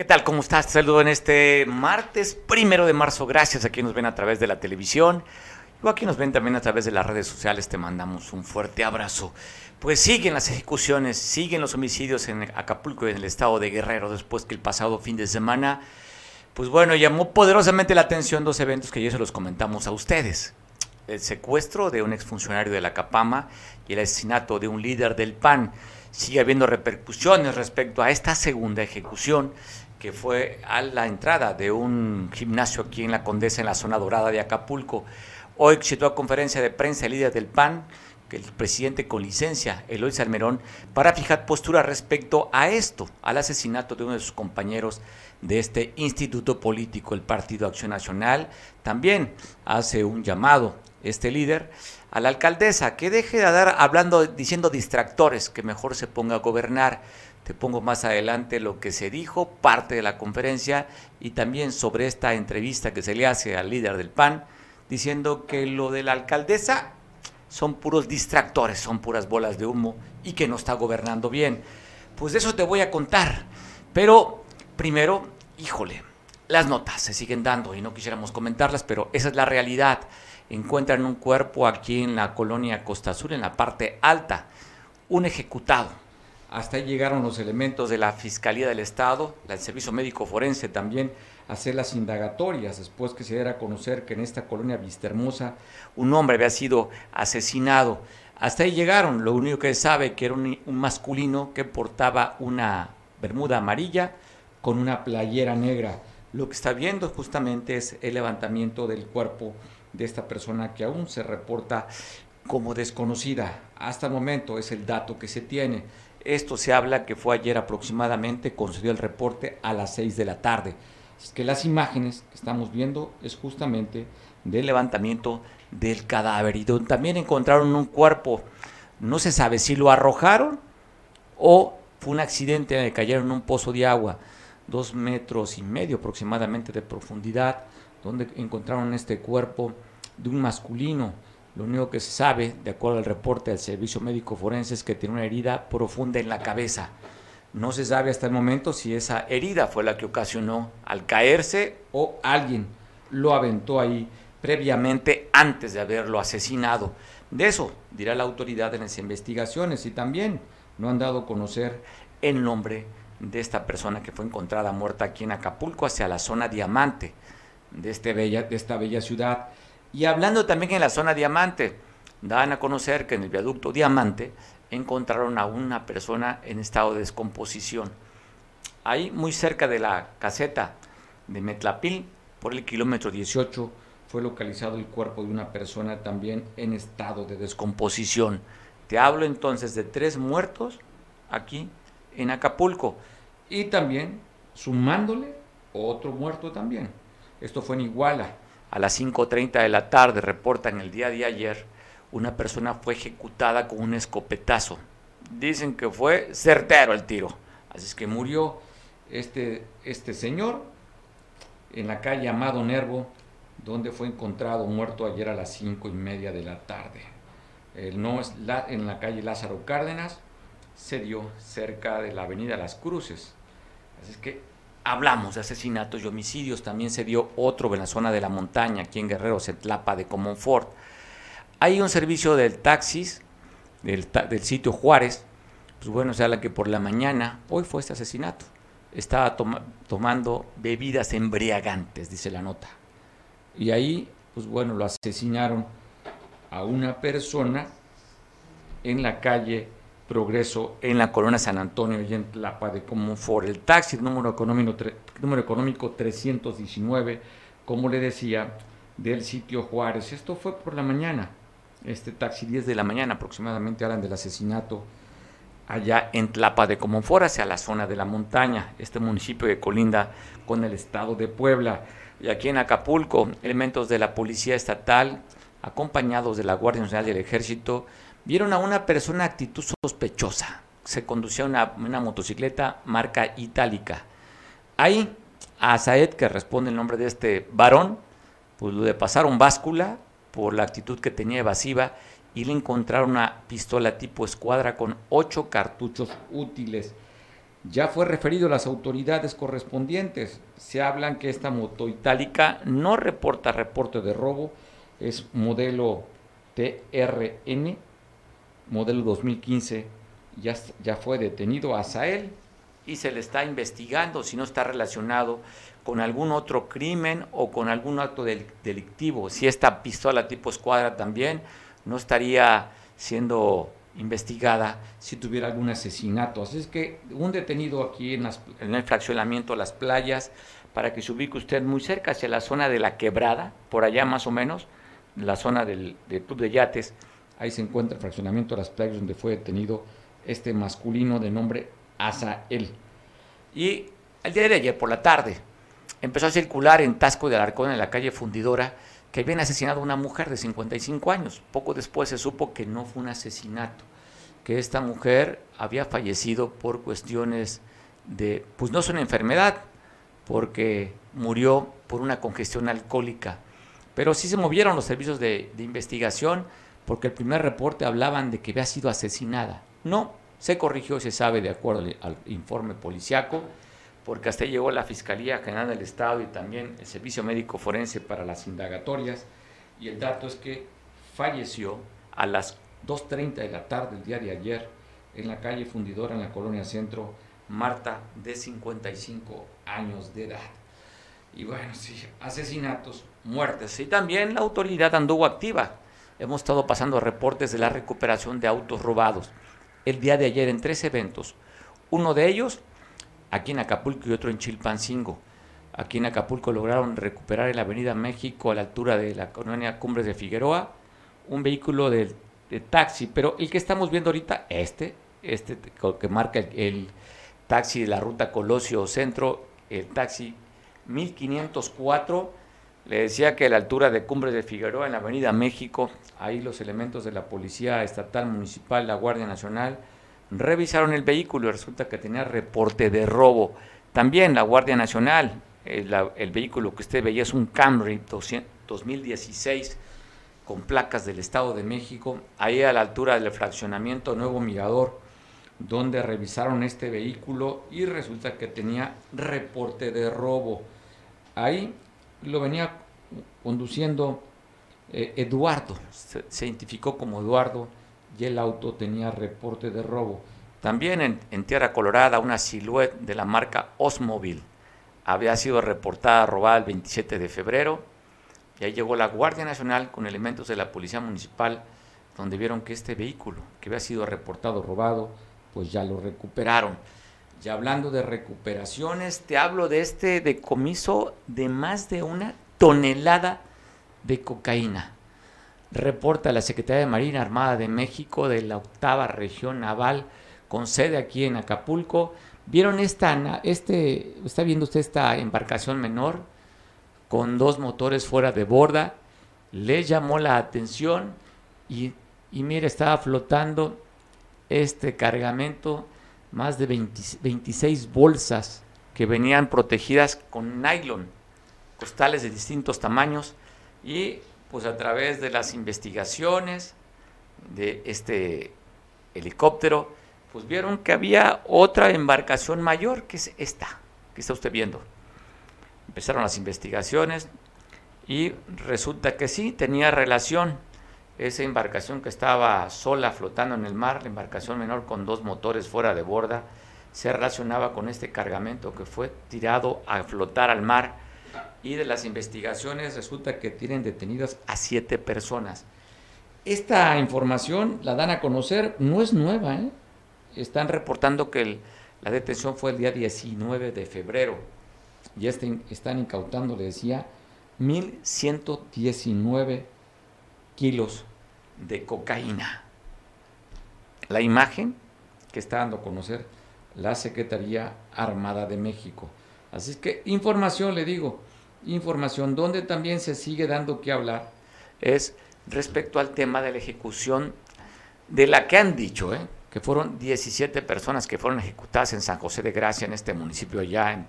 ¿Qué tal? ¿Cómo estás? Te saludo en este martes primero de marzo. Gracias a quienes nos ven a través de la televisión. Y a quienes nos ven también a través de las redes sociales. Te mandamos un fuerte abrazo. Pues siguen las ejecuciones, siguen los homicidios en Acapulco y en el estado de Guerrero después que el pasado fin de semana, pues bueno, llamó poderosamente la atención dos eventos que ya se los comentamos a ustedes. El secuestro de un exfuncionario de la Capama y el asesinato de un líder del PAN. Sigue habiendo repercusiones respecto a esta segunda ejecución que fue a la entrada de un gimnasio aquí en la Condesa, en la zona dorada de Acapulco. Hoy a conferencia de prensa el líder del PAN, el presidente con licencia, Eloy Salmerón, para fijar postura respecto a esto, al asesinato de uno de sus compañeros de este instituto político, el Partido Acción Nacional. También hace un llamado este líder a la alcaldesa que deje de dar hablando, diciendo distractores, que mejor se ponga a gobernar. Pongo más adelante lo que se dijo, parte de la conferencia y también sobre esta entrevista que se le hace al líder del PAN, diciendo que lo de la alcaldesa son puros distractores, son puras bolas de humo y que no está gobernando bien. Pues de eso te voy a contar. Pero primero, híjole, las notas se siguen dando y no quisiéramos comentarlas, pero esa es la realidad. Encuentran un cuerpo aquí en la colonia Costa Sur, en la parte alta, un ejecutado hasta ahí llegaron los elementos de la Fiscalía del Estado, el Servicio Médico Forense también, a hacer las indagatorias después que se diera a conocer que en esta colonia Vistahermosa un hombre había sido asesinado. Hasta ahí llegaron, lo único que sabe que era un masculino que portaba una bermuda amarilla con una playera negra. Lo que está viendo justamente es el levantamiento del cuerpo de esta persona que aún se reporta como desconocida. Hasta el momento es el dato que se tiene. Esto se habla que fue ayer aproximadamente, concedió el reporte a las 6 de la tarde. Es que las imágenes que estamos viendo es justamente del levantamiento del cadáver y donde también encontraron un cuerpo. No se sabe si lo arrojaron o fue un accidente donde cayeron en un pozo de agua, dos metros y medio aproximadamente de profundidad, donde encontraron este cuerpo de un masculino lo único que se sabe, de acuerdo al reporte del Servicio Médico Forense, es que tiene una herida profunda en la cabeza. No se sabe hasta el momento si esa herida fue la que ocasionó al caerse o alguien lo aventó ahí previamente antes de haberlo asesinado. De eso dirá la autoridad en las investigaciones y también no han dado a conocer el nombre de esta persona que fue encontrada muerta aquí en Acapulco hacia la zona diamante de, este bella, de esta bella ciudad. Y hablando también en la zona Diamante, dan a conocer que en el viaducto Diamante encontraron a una persona en estado de descomposición. Ahí, muy cerca de la caseta de Metlapil, por el kilómetro 18, fue localizado el cuerpo de una persona también en estado de descomposición. Te hablo entonces de tres muertos aquí en Acapulco y también sumándole otro muerto también. Esto fue en Iguala a las 5.30 de la tarde, reportan el día de ayer, una persona fue ejecutada con un escopetazo. Dicen que fue certero el tiro. Así es que murió este, este señor en la calle Amado Nervo, donde fue encontrado muerto ayer a las cinco y media de la tarde. No es la, en la calle Lázaro Cárdenas, se dio cerca de la avenida Las Cruces. Así es que hablamos de asesinatos y homicidios, también se dio otro en la zona de la montaña, aquí en Guerrero, Tlapa de Comonfort. Hay un servicio del taxis, del, sitio Juárez, pues bueno, se habla que por la mañana, hoy fue este asesinato, estaba tomando bebidas embriagantes, dice la nota. Y ahí, pues bueno, lo asesinaron a una persona en la calle progreso en la Corona San Antonio y en Tlapa de Comonfort. El taxi, número económico, número económico 319, como le decía, del sitio Juárez. Esto fue por la mañana, este taxi 10 de la mañana aproximadamente, hablan del asesinato allá en Tlapa de Comonfort, hacia la zona de la montaña, este municipio de colinda con el estado de Puebla. Y aquí en Acapulco, elementos de la Policía Estatal, acompañados de la Guardia Nacional del Ejército, vieron a una persona actitud sospechosa. Se conducía una, una motocicleta marca itálica. Ahí, a Saed, que responde el nombre de este varón, pues le pasaron báscula por la actitud que tenía evasiva y le encontraron una pistola tipo escuadra con ocho cartuchos útiles. ya fue referido a las autoridades correspondientes. Se hablan que esta moto itálica no reporta reporte de robo, es modelo TRN, modelo 2015, ya, ya fue detenido a Sael y se le está investigando si no está relacionado con algún otro crimen o con algún acto delictivo. Si esta pistola tipo escuadra también no estaría siendo investigada si tuviera algún asesinato. Así es que un detenido aquí en, el fraccionamiento Las Playas, para que se ubique usted muy cerca hacia la zona de la quebrada, por allá más o menos, la zona del, Club de Yates, ahí se encuentra el fraccionamiento Las Playas donde fue detenido este masculino de nombre Asael. Y el día de ayer por la tarde empezó a circular en Tasco de Alarcón, en la calle Fundidora, que habían asesinado a una mujer de 55 años. Poco después se supo que no fue un asesinato, que esta mujer había fallecido por cuestiones de, pues no es una enfermedad, porque murió por una congestión alcohólica. Pero sí se movieron los servicios de, de investigación porque el primer reporte hablaban de que había sido asesinada. No, se corrigió, se sabe, de acuerdo al informe policiaco, porque hasta llegó la Fiscalía General del Estado y también el Servicio Médico Forense para las indagatorias, y el dato es que falleció a las 2.30 de la tarde del día de ayer en la calle Fundidora, en la colonia Centro, Marta, de 55 años de edad. Y bueno, sí, asesinatos, muertes. Y también la autoridad anduvo activa. Hemos estado pasando reportes de la recuperación de autos robados. El día de ayer en tres eventos. Uno de ellos aquí en Acapulco y otro en Chilpancingo. Aquí en Acapulco lograron recuperar en la Avenida México a la altura de la colonia Cumbres de Figueroa un vehículo de, taxi, pero el que estamos viendo ahorita, este, este que marca el, taxi de la ruta Colosio Centro, el taxi 1504, le decía que a la altura de Cumbres de Figueroa en la Avenida México, ahí los elementos de la Policía Estatal Municipal, la Guardia Nacional, revisaron el vehículo y resulta que tenía reporte de robo. También la Guardia Nacional, el, vehículo que usted veía es un Camry 2016 con placas del Estado de México, ahí a la altura del fraccionamiento Nuevo Mirador, donde revisaron este vehículo y resulta que tenía reporte de robo. Ahí lo venía conduciendo eh, Eduardo, se identificó como Eduardo y el auto tenía reporte de robo. También en, Tierra Colorada una silueta de la marca Osmobile había sido reportada robada el 27 de febrero y ahí llegó la Guardia Nacional con elementos de la Policía Municipal donde vieron que este vehículo que había sido reportado robado, pues ya lo recuperaron. Y hablando de recuperaciones, te hablo de este decomiso de más de una tonelada de cocaína reporta la Secretaría de Marina Armada de México de la octava región naval con sede aquí en Acapulco. ¿Vieron esta, este, está viendo usted esta embarcación menor con dos motores fuera de borda? Le llamó la atención y, y mire, estaba flotando este cargamento, más de 26 bolsas que venían protegidas con nylon, costales de distintos tamaños y pues a través de las investigaciones de este helicóptero, pues vieron que había otra embarcación mayor, que es esta, que está usted viendo. Empezaron las investigaciones y resulta que sí, tenía relación esa embarcación que estaba sola flotando en el mar, la embarcación menor con dos motores fuera de borda, se relacionaba con este cargamento que fue tirado a flotar al mar y de las investigaciones resulta que tienen detenidas a siete personas. Esta información la dan a conocer, no es nueva, ¿eh? están reportando que la detención fue el día 19 de febrero y este, están incautando, le decía, 1.119 kilos de cocaína. La imagen que está dando a conocer la Secretaría Armada de México. Así es que información, le digo, información donde también se sigue dando que hablar es respecto al tema de la ejecución de la que han dicho, ¿eh? que fueron 17 personas que fueron ejecutadas en San José de Gracia, en este municipio allá, en,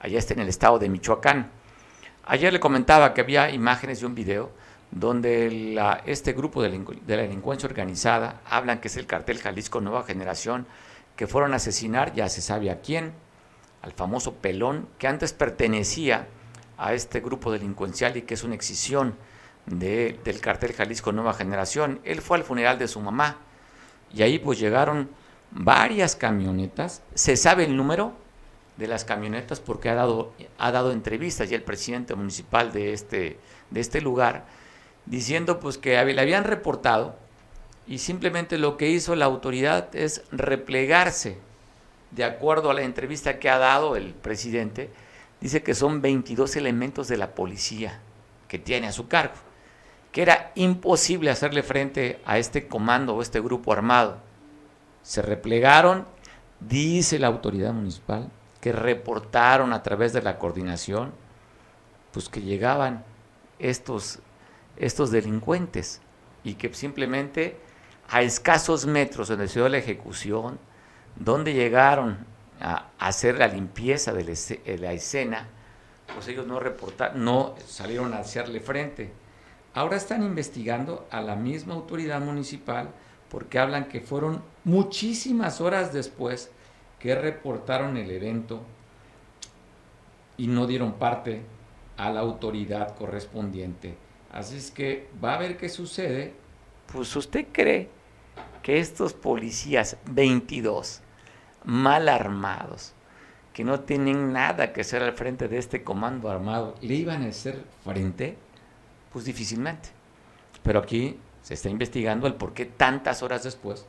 allá está en el estado de Michoacán. Ayer le comentaba que había imágenes de un video donde este grupo de, de la delincuencia organizada hablan que es el cartel Jalisco Nueva Generación, que fueron a asesinar, ya se sabe a quién, al famoso Pelón, que antes pertenecía a este grupo delincuencial y que es una excisión del cartel Jalisco Nueva Generación. Él fue al funeral de su mamá y ahí pues llegaron varias camionetas, se sabe el número de las camionetas porque ha dado, ha dado entrevistas y el presidente municipal de este, de este lugar diciendo pues que le habían reportado y simplemente lo que hizo la autoridad es replegarse de acuerdo a la entrevista que ha dado el presidente, dice que son 22 elementos de la policía que tiene a su cargo, que era imposible hacerle frente a este comando o este grupo armado. Se replegaron, dice la autoridad municipal, que reportaron a través de la coordinación, pues que llegaban estos, estos delincuentes y que simplemente a escasos metros donde se dio la ejecución, donde llegaron a hacer la limpieza de la escena, pues ellos no reportaron, no salieron a hacerle frente. Ahora están investigando a la misma autoridad municipal porque hablan que fueron muchísimas horas después que reportaron el evento y no dieron parte a la autoridad correspondiente. Así es que va a ver qué sucede. Pues usted cree que estos policías 22 mal armados, que no tienen nada que hacer al frente de este comando armado, ¿le iban a hacer frente? Pues difícilmente. Pero aquí se está investigando el por qué tantas horas después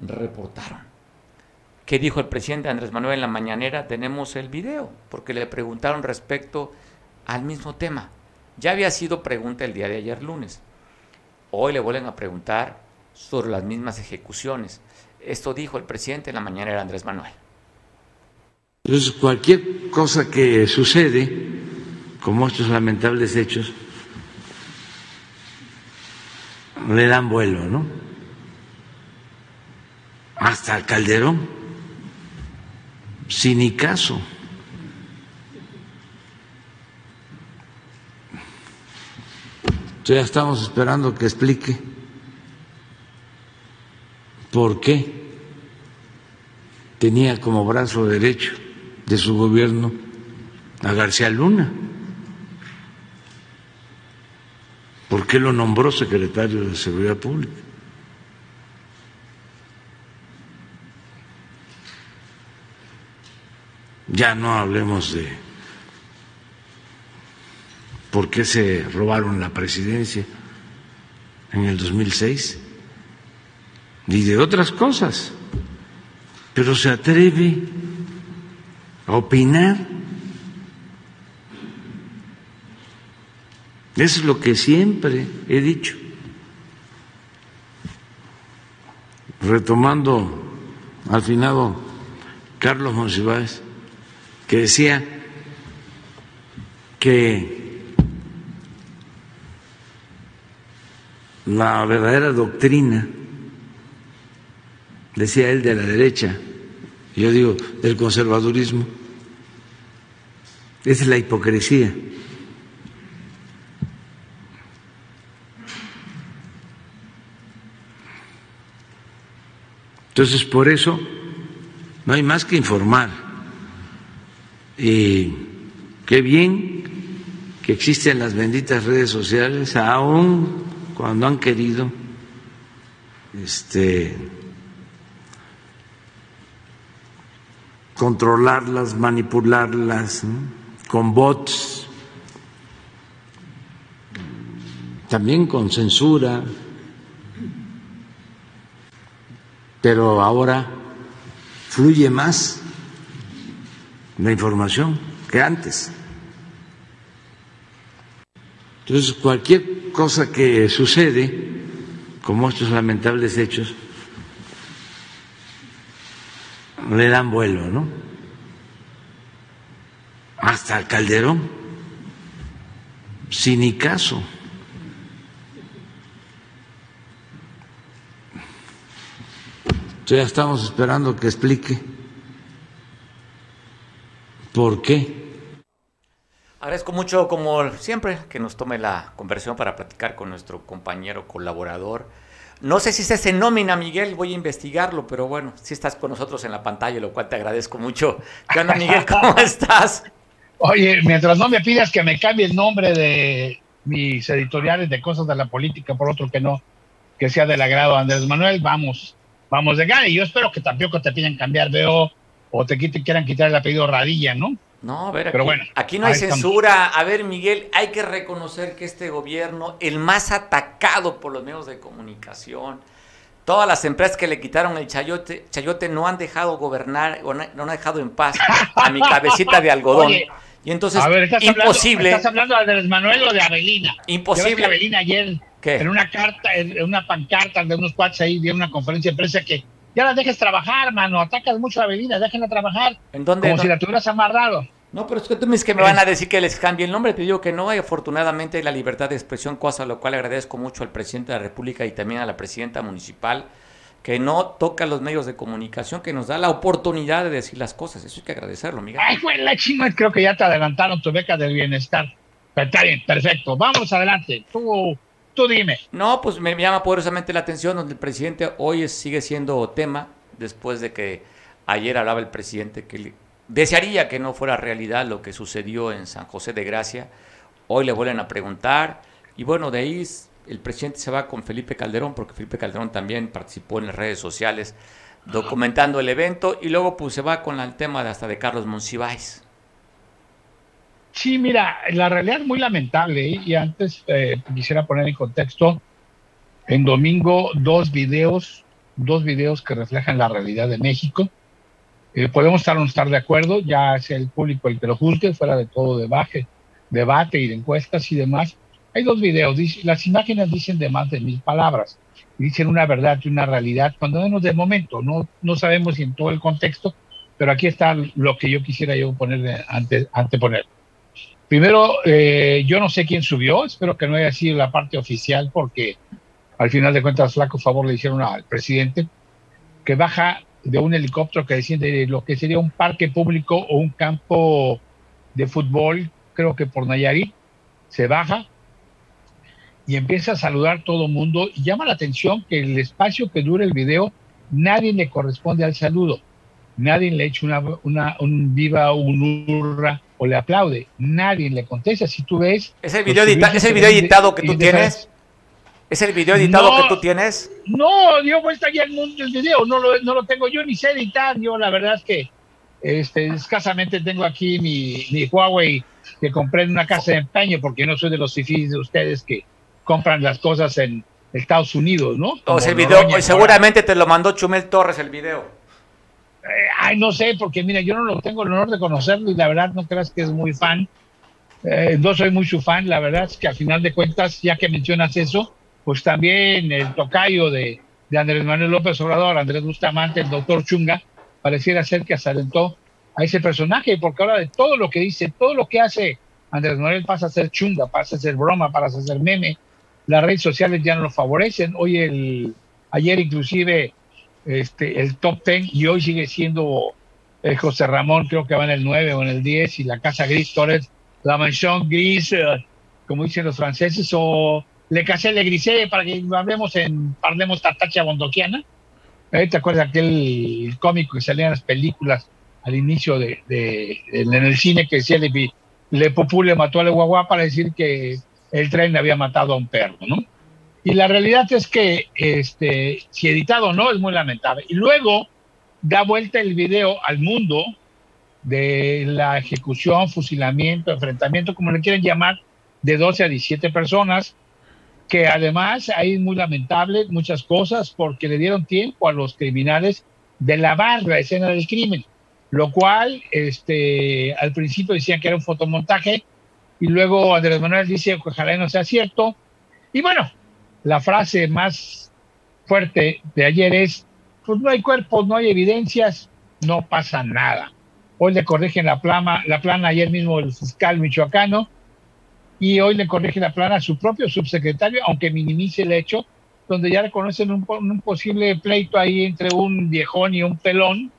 reportaron. ¿Qué dijo el presidente Andrés Manuel en la mañanera? Tenemos el video, porque le preguntaron respecto al mismo tema. Ya había sido pregunta el día de ayer lunes. Hoy le vuelven a preguntar sobre las mismas ejecuciones. Esto dijo el presidente en la mañana era Andrés Manuel. Entonces, cualquier cosa que sucede, como estos lamentables hechos, le dan vuelo, ¿no? Hasta el Calderón, sin ni caso. Ya estamos esperando que explique por qué tenía como brazo derecho de su gobierno a García Luna. ¿Por qué lo nombró secretario de Seguridad Pública? Ya no hablemos de por qué se robaron la presidencia en el 2006 ni de otras cosas, pero se atreve a opinar. Es lo que siempre he dicho. Retomando al finado Carlos Monsiváis, que decía que la verdadera doctrina decía él de la derecha, yo digo del conservadurismo, es la hipocresía. Entonces, por eso no hay más que informar. Y qué bien que existen las benditas redes sociales, aún cuando han querido este, controlarlas, manipularlas con bots, también con censura, pero ahora fluye más la información que antes. Entonces, cualquier cosa que sucede, como estos lamentables hechos, le dan vuelo, ¿no? Hasta Calderón, sin ni caso. Ya estamos esperando que explique por qué. Agradezco mucho, como siempre, que nos tome la conversión para platicar con nuestro compañero colaborador No sé si se hace nómina, Miguel, voy a investigarlo, pero bueno, si estás con nosotros en la pantalla, lo cual te agradezco mucho. ¿Qué onda, Miguel? ¿Cómo estás? Oye, mientras no me pidas que me cambie el nombre de mis editoriales de cosas de la política por otro que no, que sea del agrado de Andrés Manuel, vamos, vamos de gana. Y yo espero que tampoco te piden cambiar de O o te quieran quitar el apellido Radilla, ¿no? No, a ver, aquí, bueno, aquí no hay censura. A ver, Miguel, hay que reconocer que este gobierno, el más atacado por los medios de comunicación, todas las empresas que le quitaron el chayote, chayote no han dejado gobernar, o no, han dejado en paz a mi cabecita de algodón. y entonces, imposible. ¿Estás hablando de Andrés Manuel o de Avelina? Imposible. Avelina ayer, en una carta, en una pancarta de unos cuates ahí, dio una conferencia de prensa que ya la dejes trabajar, mano. Atacas mucho a Avelina, déjenla trabajar. ¿En dónde? Como si la tuvieras amarrado. No, pero es que tú me dices que me van a decir que les cambie el nombre. Te digo que no hay afortunadamente la libertad de expresión, cosa a lo cual agradezco mucho al presidente de la República y también a la presidenta municipal, que no toca los medios de comunicación, que nos da la oportunidad de decir las cosas. Eso hay que agradecerlo, Miguel. Ay, fue la chingada, creo que ya te adelantaron tu beca del bienestar. está bien, perfecto. Vamos adelante. Tú Tú dime. No, pues me llama poderosamente la atención donde el presidente hoy sigue siendo tema, después de que ayer hablaba el presidente que desearía que no fuera realidad lo que sucedió en San José de Gracia. Hoy le vuelven a preguntar y bueno, de ahí el presidente se va con Felipe Calderón, porque Felipe Calderón también participó en las redes sociales documentando el evento y luego pues se va con el tema de hasta de Carlos Monsiváis. Sí, mira, la realidad es muy lamentable ¿eh? y antes eh, quisiera poner en contexto en domingo dos videos, dos videos que reflejan la realidad de México. Eh, podemos estar o no estar de acuerdo, ya sea el público el que lo juzgue, fuera de todo debate, debate y de encuestas y demás. Hay dos videos, las imágenes dicen de más de mil palabras, dicen una verdad y una realidad, cuando menos de momento, no, no sabemos si en todo el contexto, pero aquí está lo que yo quisiera yo poner ante, anteponer. Primero, eh, yo no sé quién subió, espero que no haya sido la parte oficial, porque al final de cuentas, flaco favor le hicieron al presidente, que baja de un helicóptero que desciende de lo que sería un parque público o un campo de fútbol, creo que por Nayarit, se baja y empieza a saludar todo el mundo y llama la atención que el espacio que dura el video, nadie le corresponde al saludo, nadie le echa una, una, un viva, un hurra, o le aplaude. Nadie le contesta. Si tú ves. ¿Es el video, editado que tú tienes? ¿Es el video editado que tú tienes? No, pues está ya el, el video, no lo, no lo tengo yo ni sé editar. Yo la verdad es que este, escasamente tengo aquí mi, mi Huawei que compré en una casa de empeño porque no soy de los fifís de ustedes que compran las cosas en Estados Unidos, ¿no? O sea, el video, seguramente te lo mandó Chumel Torres el video. Eh, ay, no sé, porque mira, yo no lo tengo el honor de conocerlo y la verdad no creas que es muy fan. Eh, no soy muy su fan, la verdad es que al final de cuentas, ya que mencionas eso, pues también el tocayo de, Andrés Manuel López Obrador, Andrés Bustamante, el doctor Chunga, pareciera ser que asalentó a ese personaje, porque ahora de todo lo que dice, todo lo que hace Andrés Manuel pasa a ser chunga, pasa a ser broma, pasa a ser meme. Las redes sociales ya no lo favorecen. Hoy el, ayer inclusive este, el top 10 y hoy sigue siendo eh, José Ramón, creo que va en el 9 o en el 10 y la Casa Gris Torres, la mansión gris, eh, como dicen los franceses, o Le Casé Le Grisé, para que hablemos en, parlemos tatacha bondoquiana. ¿Eh? ¿Te acuerdas aquel cómico que salía en las películas al inicio de, en el cine que decía Le, le Popú le mató a Le Guagua para decir que el tren había matado a un perro, ¿no? Y la realidad es que, este, si editado o no, es muy lamentable. Y luego da vuelta el video al mundo de la ejecución, fusilamiento, enfrentamiento, como le quieren llamar, de 12 a 17 personas, que además ahí es muy lamentable muchas cosas porque le dieron tiempo a los criminales de lavar la escena del crimen, lo cual este, al principio decían que era un fotomontaje y luego Andrés Manuel dice que ojalá no sea cierto. Y bueno, la frase más fuerte de ayer es, pues no hay cuerpos, no hay evidencias, no pasa nada. Hoy le corrigen la plana, la plana ayer mismo el fiscal michoacano y hoy le corrigen la plana a su propio subsecretario, aunque minimice el hecho, donde ya reconocen un, un posible pleito ahí entre un viejón y un pelón,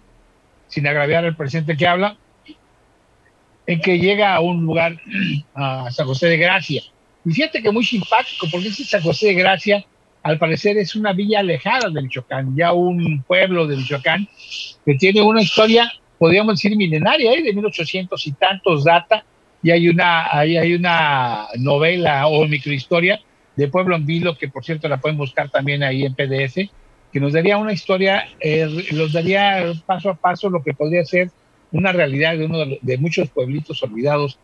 sin agraviar al presidente que habla, en que llega a un lugar, a San José de Gracia, y fíjate que muy simpático, porque ese San José de Gracia, al parecer es una villa alejada de Michoacán, ya un pueblo de Michoacán que tiene una historia, podríamos decir, milenaria, ¿eh? de 1800 y tantos data, y hay una, hay, hay una novela o microhistoria de Pueblo en Vilo, que por cierto la pueden buscar también ahí en PDF, que nos daría una historia, eh, daría paso a paso lo que podría ser una realidad de uno de, muchos pueblitos olvidados,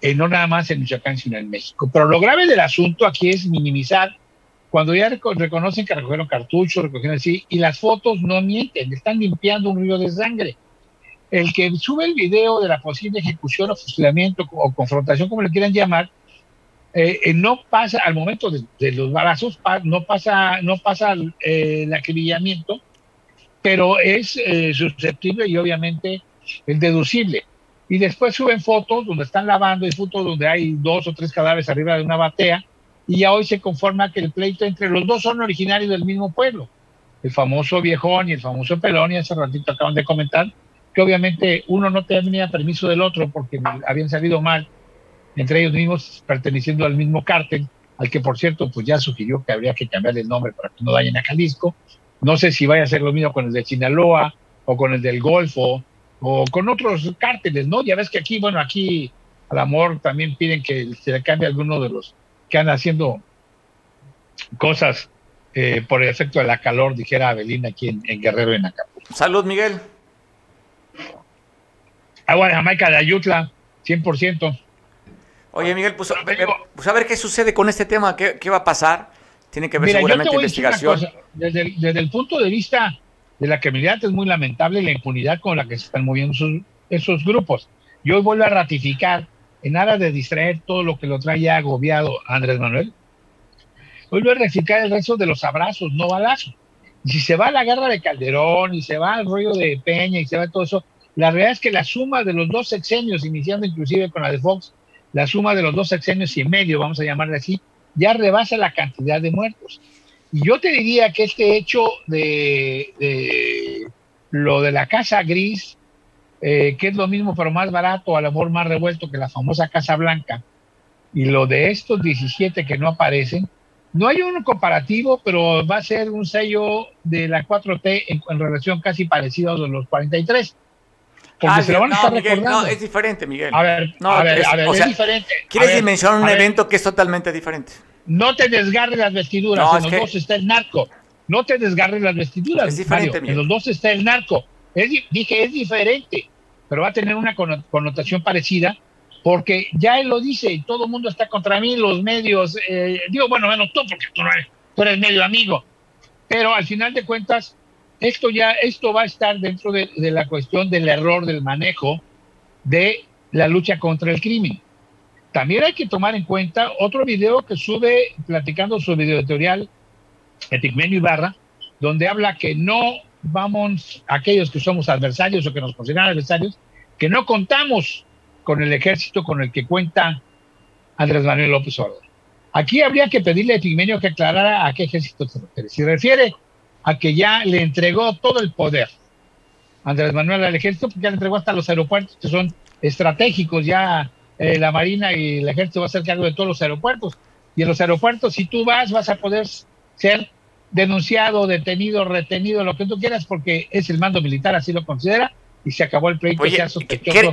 eh, no nada más en Michoacán, sino en México. Pero lo grave del asunto aquí es minimizar cuando ya reconocen que recogieron cartuchos, recogieron así, y las fotos no mienten, están limpiando un río de sangre. El que sube el video de la posible ejecución o fusilamiento o confrontación, como le quieran llamar, eh, eh, no pasa al momento de, los balazos, no pasa, no pasa eh, el acribillamiento, pero es susceptible y obviamente el deducible. Y después suben fotos donde están lavando y fotos donde hay dos o tres cadáveres arriba de una batea y ya hoy se conforma que el pleito entre los dos son originarios del mismo pueblo. El famoso viejón y el famoso pelón, y hace ratito acaban de comentar que obviamente uno no tenía permiso del otro porque habían salido mal entre ellos mismos perteneciendo al mismo cártel, al que por cierto pues ya sugirió que habría que cambiar el nombre para que no dañen a Jalisco. No sé si vaya a ser lo mismo con el de Sinaloa o con el del Golfo o con otros cárteles, ¿no? Ya ves que aquí, bueno, aquí al amor también piden que se le cambie alguno de los que andan haciendo cosas eh, por el efecto de la calor, dijera Avelina aquí en, Guerrero, en Acapulco. Salud, Miguel. Agua de Jamaica de Ayutla, 100%. Oye, Miguel, pues, pues, a ver qué sucede con este tema, qué, va a pasar. Tiene que ver seguramente investigación. Desde, el, desde el punto de vista de la criminalidad es muy lamentable la impunidad con la que se están moviendo esos, esos grupos. Yo vuelvo a ratificar, en aras de distraer todo lo que lo trae ya agobiado Andrés Manuel, vuelvo a ratificar el resto de los abrazos, no balazos. Y si se va a la guerra de Calderón y se va al rollo de Peña y se va todo eso, la realidad es que la suma de los dos sexenios, iniciando inclusive con la de Fox, la suma de los dos sexenios y medio, vamos a llamarle así, ya rebasa la cantidad de muertos. Y yo te diría que este hecho de, lo de la casa gris, eh, que es lo mismo pero más barato, al amor más revuelto que la famosa Casa Blanca, y lo de estos 17 que no aparecen, no hay un comparativo, pero va a ser un sello de la 4T en, en relación casi parecido a los 43. Porque ah, se lo van a estar Miguel, No, es diferente, Miguel. A ver, no, a ver, es, a ver, es diferente. ¿Quieres dimensionar un evento que es totalmente diferente? No te desgarres las vestiduras, en los dos está el narco. No te desgarres las vestiduras, es diferente, Mario. En los dos está el narco. dije, es diferente, pero va a tener una connotación parecida porque ya él lo dice y todo el mundo está contra mí, los medios, eh, digo, bueno, menos tú, porque tú, eres, tú eres medio amigo, pero al final de cuentas esto ya, esto va a estar dentro de, la cuestión del error del manejo de la lucha contra el crimen. También hay que tomar en cuenta otro video que sube platicando su video editorial Eticmenio Ibarra, donde habla que no vamos, aquellos que somos adversarios o que nos consideran adversarios, que no contamos con el ejército con el que cuenta Andrés Manuel López Obrador. Aquí habría que pedirle a Eticmenio que aclarara a qué ejército se refiere. Si refiere a que ya le entregó todo el poder Andrés Manuel al ejército, porque ya le entregó hasta los aeropuertos que son estratégicos, ya eh, la Marina y el ejército va a hacer cargo de todos los aeropuertos. Y en los aeropuertos, si tú vas, vas a poder ser denunciado, detenido, retenido, lo que tú quieras, porque es el mando militar, así lo considera, y se acabó el pleito. Oye,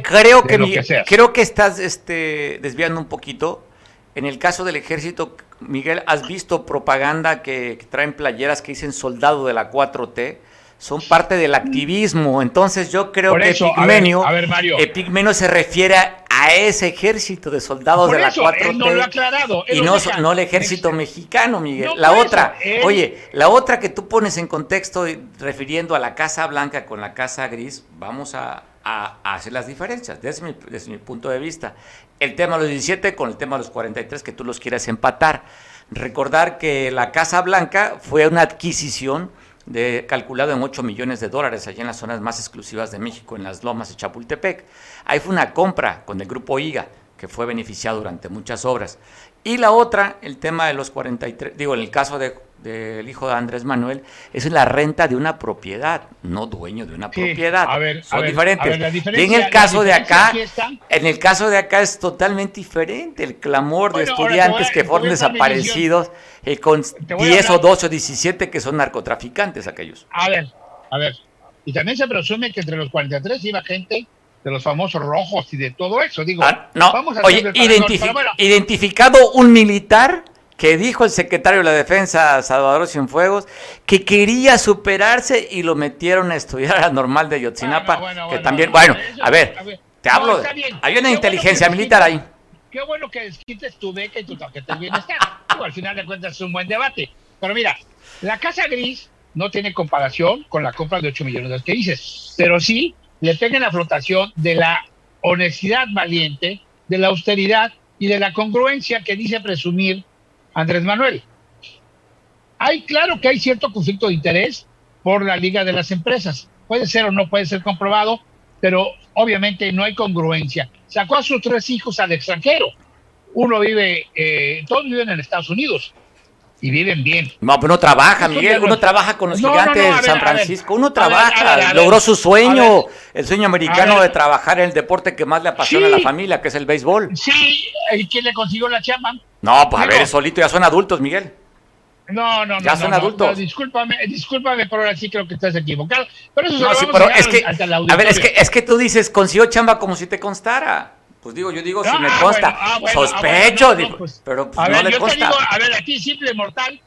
creo que, creo que estás este, desviando un poquito. En el caso del ejército, Miguel, ¿has visto propaganda que, traen playeras que dicen soldado de la 4T? Son parte del activismo. Entonces yo creo que Epigmenio, Epigmenio se refiere a ese ejército de soldados de la 4T. no lo ha aclarado. Y no, no, el ejército mexicano, Miguel. la otra, oye, la otra que tú pones en contexto refiriendo a la Casa Blanca con la Casa Gris, vamos a, hacer las diferencias desde mi, desde mi punto de vista el tema de los 17 con el tema de los 43 que tú los quieras empatar. Recordar que la Casa Blanca fue una adquisición de, calculado en 8 millones de dólares allá en las zonas más exclusivas de México, en las lomas de Chapultepec. Ahí fue una compra con el grupo IGA, que fue beneficiado durante muchas obras. Y la otra, el tema de los 43, digo, en el caso de del hijo de Andrés Manuel es la renta de una propiedad, no dueño de una propiedad. A ver, Son a ver, diferentes. a ver, la y diferencia- en el caso de acá, en el caso de acá es totalmente diferente. El clamor de Bueno, estudiantes a- que fueron desaparecidos, eh, con Te voy a 10 o hablar- 12 o 17 que son narcotraficantes aquellos. A ver, a ver. Y también se presume que entre los 43 iba gente de los famosos rojos y de todo eso. Digo, Ah, no, vamos a oye, identifi- bueno, identificado un militar que dijo el secretario de la Defensa, Salvador Cienfuegos, que quería superarse y lo metieron a estudiar a la normal de Ayotzinapa, Bueno, bueno, que bueno, también, bueno, a ver, a ver. te No, hablo, bien. hay Qué una bueno inteligencia militar ahí. Qué bueno que desquites tu beca y tu tarjeta de bienestar. Al final de cuentas es un buen debate. Pero mira, la Casa Gris no tiene comparación con la compra de 8 millones de los que dices, pero sí le pegan la flotación de la honestidad valiente, de la austeridad y de la congruencia que dice presumir Andrés Manuel. Hay claro que hay cierto conflicto de interés por la Liga de las Empresas. Puede ser o no puede ser comprobado, pero obviamente no hay congruencia. Sacó a sus tres hijos al extranjero. Uno vive, eh, todos viven en Estados Unidos y viven bien. No, pero uno trabaja, Eso Miguel, uno trabaja con los No, no, gigantes no, de San ver. Francisco, uno A ver, trabaja, a ver, a ver. logró su sueño, el sueño americano de trabajar en el deporte que más le apasiona a la familia, que es el béisbol. Sí, ¿y quién le consiguió la chamba? No, pues a ver, solito ya son adultos, Miguel. No, no, no. Ya son no, adultos. no, discúlpame, discúlpame, pero ahora sí creo que estás equivocado. Pero eso No, lo sí, vamos pero a es que, a ver, es que, es que tú dices, consiguió chamba como si te constara. Pues digo, yo digo, si Ah, me consta, ah, bueno, ah, sospecho, bueno, digo, pues, pero pues, a no le yo te consta. digo, a ver, a ti, simple mortal,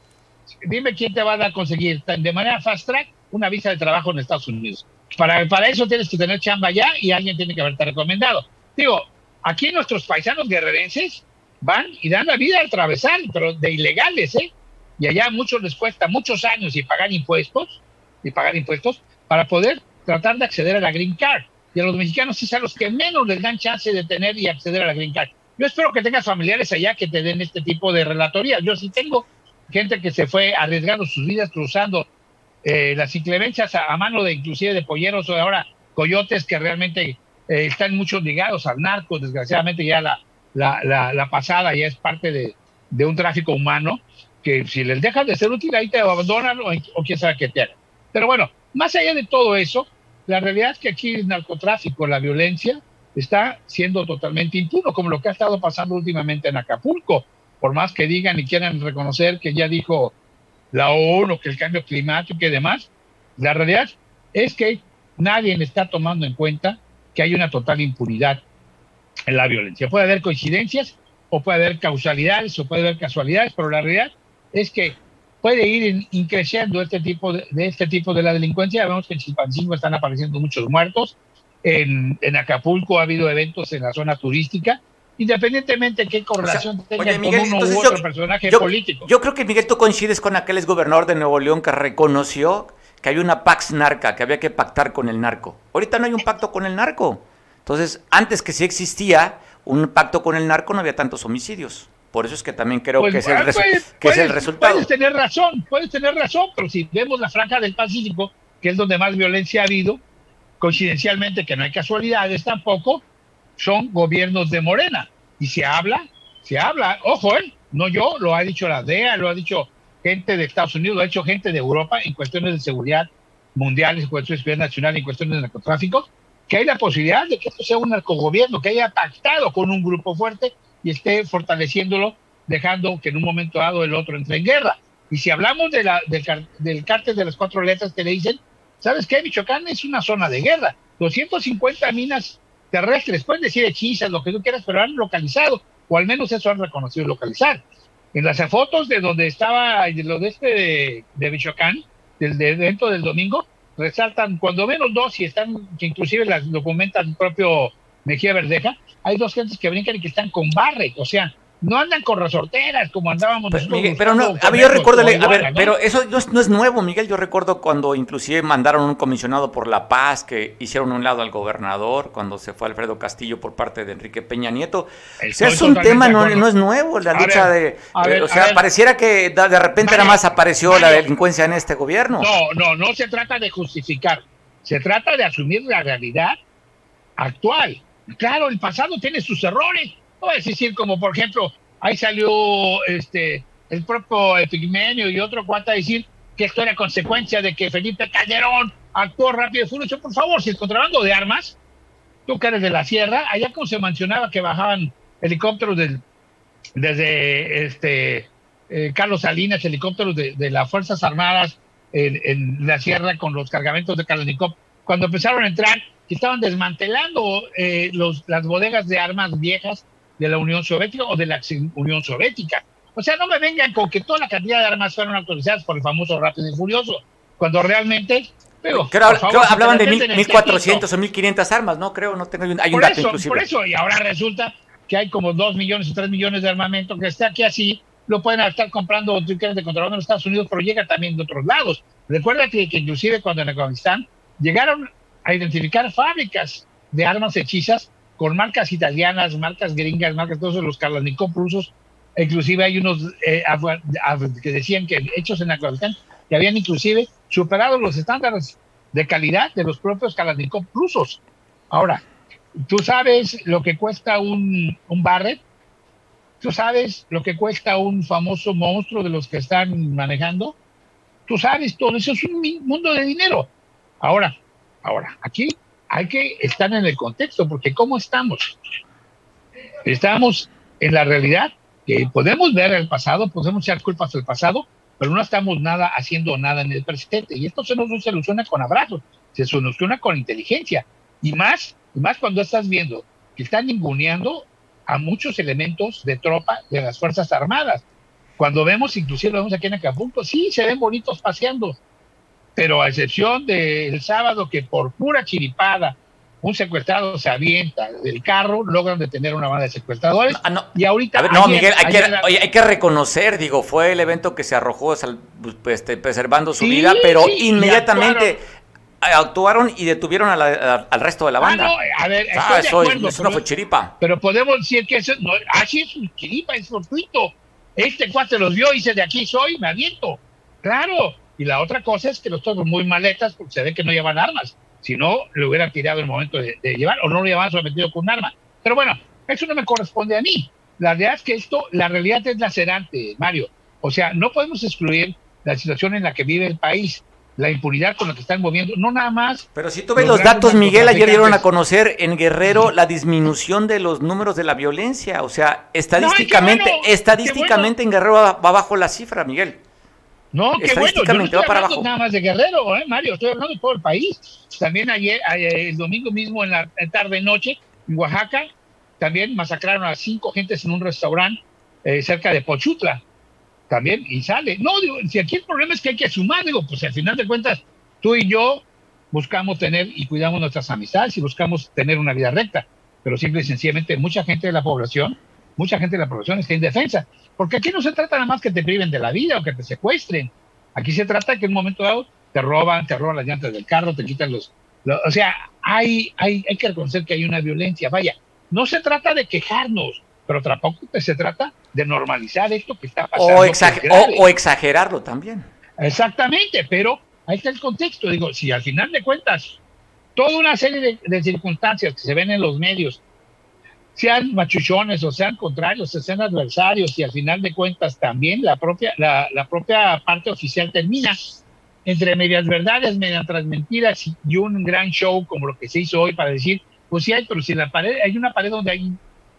dime quién te va a dar conseguir tan- de manera fast track una visa de trabajo en Estados Unidos. Para, para eso tienes que tener chamba ya y alguien tiene que haberte recomendado. Digo, aquí nuestros paisanos guerrerenses van y dan la vida al atravesar, pero de ilegales, ¿eh? Y allá a muchos les cuesta muchos años y pagar impuestos, y pagar impuestos, para poder tratar de acceder a la Green Card. Y a los mexicanos es a los que menos les dan chance de tener y acceder a la Green Card. Yo espero que tengas familiares allá que te den este tipo de relatorías. Yo sí tengo gente que se fue arriesgando sus vidas cruzando eh, las inclemencias a, mano de inclusive de polleros o ahora coyotes que realmente eh, están muchos ligados al narco. Desgraciadamente ya la, la, la, pasada ya es parte de, de un tráfico humano que si les dejas de ser útil ahí te abandonan o, o quién sabe qué te hagan. Pero bueno, más allá de todo eso, la realidad es que aquí el narcotráfico, la violencia, está siendo totalmente impuro, como lo que ha estado pasando últimamente en Acapulco. Por más que digan y quieran reconocer que ya dijo la ONU que el cambio climático y demás, la realidad es que nadie está tomando en cuenta que hay una total impunidad en la violencia. Puede haber coincidencias o puede haber causalidades o puede haber casualidades, pero la realidad es que puede ir in- increciendo este tipo de, de este tipo de la delincuencia. Vemos que en Chilpancingo están apareciendo muchos muertos. En, en Acapulco ha habido eventos en la zona turística, independientemente de qué correlación tenga oye, con uno u yo- otro personaje yo- político. Yo creo que, Miguel, tú coincides con aquel exgobernador de Nuevo León que reconoció que había una pax narca, que había que pactar con el narco. Ahorita no hay un pacto con el narco. Entonces, antes que sí existía un pacto con el narco, no había tantos homicidios. Por eso es que también creo Pues, que, es el, puedes- que es el resultado. Puedes tener razón, puedes tener razón, pero si vemos la franja del Pacífico, que es donde más violencia ha habido, coincidencialmente, que no hay casualidades tampoco, son gobiernos de Morena. Y se habla, se habla, ojo, ¿eh? no yo, lo ha dicho la DEA, lo ha dicho gente de Estados Unidos, lo ha dicho gente de Europa en cuestiones de seguridad mundiales, en cuestiones de seguridad nacional, en cuestiones de narcotráfico, que hay la posibilidad de que esto sea un narcogobierno, que haya pactado con un grupo fuerte y esté fortaleciéndolo, dejando que en un momento dado el otro entre en guerra. Y si hablamos de la, del, del cártel de las cuatro letras que le dicen, ¿sabes qué? Michoacán es una zona de guerra. 250 minas terrestres, pueden decir hechizas, lo que tú quieras, pero han localizado, o al menos eso han reconocido localizar. En las fotos de donde estaba, de lo de este de, de Michoacán, del de evento del domingo, resaltan cuando menos dos, y están, que inclusive las documenta el propio Mejía Verdeja, hay dos gentes que brincan y que están con barret, o sea, no andan con resorteras como andábamos Pero, nosotros Miguel, pero no, a ver, yo recuerdo, a ver, pero eso no es, no es nuevo, Miguel. Yo recuerdo cuando inclusive mandaron un comisionado por la paz, que hicieron un lado al gobernador, cuando se fue Alfredo Castillo por parte de Enrique Peña Nieto. O sea, es un tema, no, es nuevo, la A lucha ver, de... a eh, ver, o sea, pareciera que de repente nada más apareció la delincuencia en este gobierno. No, no, no se trata de justificar, se trata de asumir la realidad actual. Claro, el pasado tiene sus errores. No decir, como por ejemplo, ahí salió este el propio Epigmenio y otro cuata a decir que esto era consecuencia de que Felipe Calderón actuó rápido y furioso. Por favor, si el contrabando de armas, tú que eres de la sierra, allá como se mencionaba que bajaban helicópteros del, desde este eh, Carlos Salinas, helicópteros de, las Fuerzas Armadas en, la sierra con los cargamentos de Kalashnikov, cuando empezaron a entrar, estaban desmantelando eh, los, las bodegas de armas viejas de la Unión Soviética o de la Unión Soviética. O sea, no me vengan con que toda la cantidad de armas fueron autorizadas por el famoso Rápido y Furioso, cuando realmente... Pero, creo, hablaban de 1.400 o 1.500 armas, ¿no? Creo, no tengo hay un dato inclusive. Por eso, y ahora resulta que hay como 2 millones o 3 millones de armamento que está aquí así, lo pueden estar comprando trinquetes de contrabando en los Estados Unidos, pero llega también de otros lados. Recuerda que, que inclusive cuando en Afganistán llegaron a identificar fábricas de armas hechizas con marcas italianas, marcas gringas, marcas todos los Kalashnikov rusos, inclusive hay unos eh, que decían que hechos en Afganistán que habían inclusive superado los estándares de calidad de los propios Kalashnikov rusos. Ahora, tú sabes lo que cuesta un, un Barrett, tú sabes lo que cuesta un famoso monstruo de los que están manejando, tú sabes todo eso es un mundo de dinero. Ahora, ahora, aquí hay que estar en el contexto, porque ¿cómo estamos? Estamos en la realidad que podemos ver el pasado, podemos echar culpas del pasado, pero no estamos nada haciendo nada en el presente. Y esto se nos soluciona con abrazos, se soluciona con inteligencia. Y más, y más cuando estás viendo que están ninguneando a muchos elementos de tropa de las Fuerzas Armadas. Cuando vemos, inclusive lo vemos aquí en Acapulco, sí, se ven bonitos paseando, pero a excepción del sábado que por pura chiripada un secuestrado se avienta del carro, logran detener una banda de secuestradores. Ah, y ahorita. no, Miguel, hay, que, reconocer, digo, fue el evento que se arrojó pues, este, preservando su vida, pero inmediatamente actuaron y detuvieron al resto de la ah, banda. no, a ver, ah, eso, no fue chiripa. Pero podemos decir que eso no, así es un chiripa, es fortuito. Este cuate los vio y dice, de aquí soy, me aviento. Claro. Y la otra cosa es que los todos muy maletas porque se ve que no llevan armas. Si no, le hubieran tirado el momento de, llevar o no lo llevaban sometido con un arma. Pero bueno, eso no me corresponde a mí. La realidad es que esto, la realidad es lacerante, Mario. O sea, no podemos excluir la situación en la que vive el país, la impunidad con la que están moviendo, no nada más. Pero si tú ves los, datos, Miguel, ayer dieron a conocer en Guerrero la disminución de los números de la violencia. O sea, estadísticamente, estadísticamente en Guerrero va, va bajo la cifra, Miguel. No, qué bueno. Yo no estoy hablando nada más de Guerrero, ¿eh, Mario. Estoy hablando de todo el país. También ayer, el domingo mismo en la tarde-noche, en Oaxaca, también masacraron a cinco gentes en un restaurante eh, cerca de Pochutla. También, y sale. No, digo, si aquí el problema es que hay que sumar, digo, pues al final de cuentas, tú y yo buscamos tener y cuidamos nuestras amistades y buscamos tener una vida recta. Pero simple y sencillamente, mucha gente de la población, mucha gente de la población está indefensa. Porque aquí no se trata nada más que te priven de la vida o que te secuestren. Aquí se trata que en un momento dado te roban, te roban las llantas del carro, te quitan los... o sea, hay, hay, hay que reconocer que hay una violencia. Vaya, no se trata de quejarnos, pero tampoco se trata de normalizar esto que está pasando. O, exagerarlo también. Exactamente, pero ahí está el contexto. Digo, si al final de cuentas, toda una serie de circunstancias que se ven en los medios sean machuchones o sean contrarios, o sean adversarios, y al final de cuentas también la propia, la, la propia parte oficial termina entre medias verdades, medias mentiras y un gran show como lo que se hizo hoy para decir, pues sí hay, pero si la pared, hay una pared donde hay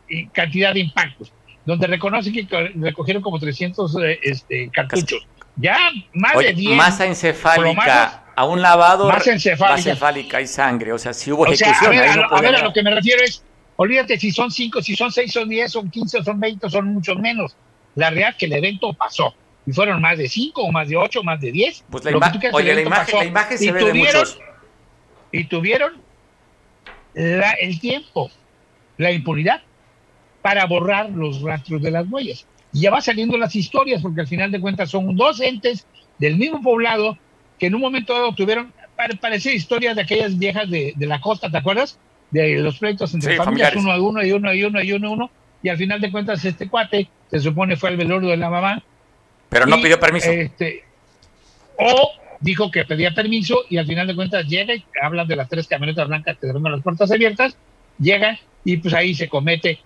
eh, cantidad de impactos, donde reconoce que recogieron como 300 eh, este, cartuchos. Ya más de 10. Masa encefálica, a un lavado. Masa encefálica. y sangre, o sea, si hubo ejecución. a ver, a lo que me refiero es, Olvídate si son 5, si son 6, son 10, son 15, son 20, son muchos menos. La realidad es que el evento pasó. Y fueron más de 5, o más de 8, más de 10. Pues la, oye, la, imagen, la imagen se y ve tuvieron, de muchos. Y tuvieron la, el tiempo, la impunidad para borrar los rastros de las huellas. Y ya va saliendo las historias, porque al final de cuentas son dos entes del mismo poblado que en un momento dado tuvieron, parece historias de aquellas viejas de, de la costa, ¿te acuerdas? De los pleitos entre familias, uno a uno y uno y uno y uno y uno, y al final de cuentas este cuate se supone fue al velorio de la mamá. Pero no pidió permiso. Este, o dijo que pedía permiso y al final de cuentas llega y hablan de las tres camionetas blancas que dejaron las puertas abiertas, llega y pues ahí se comete,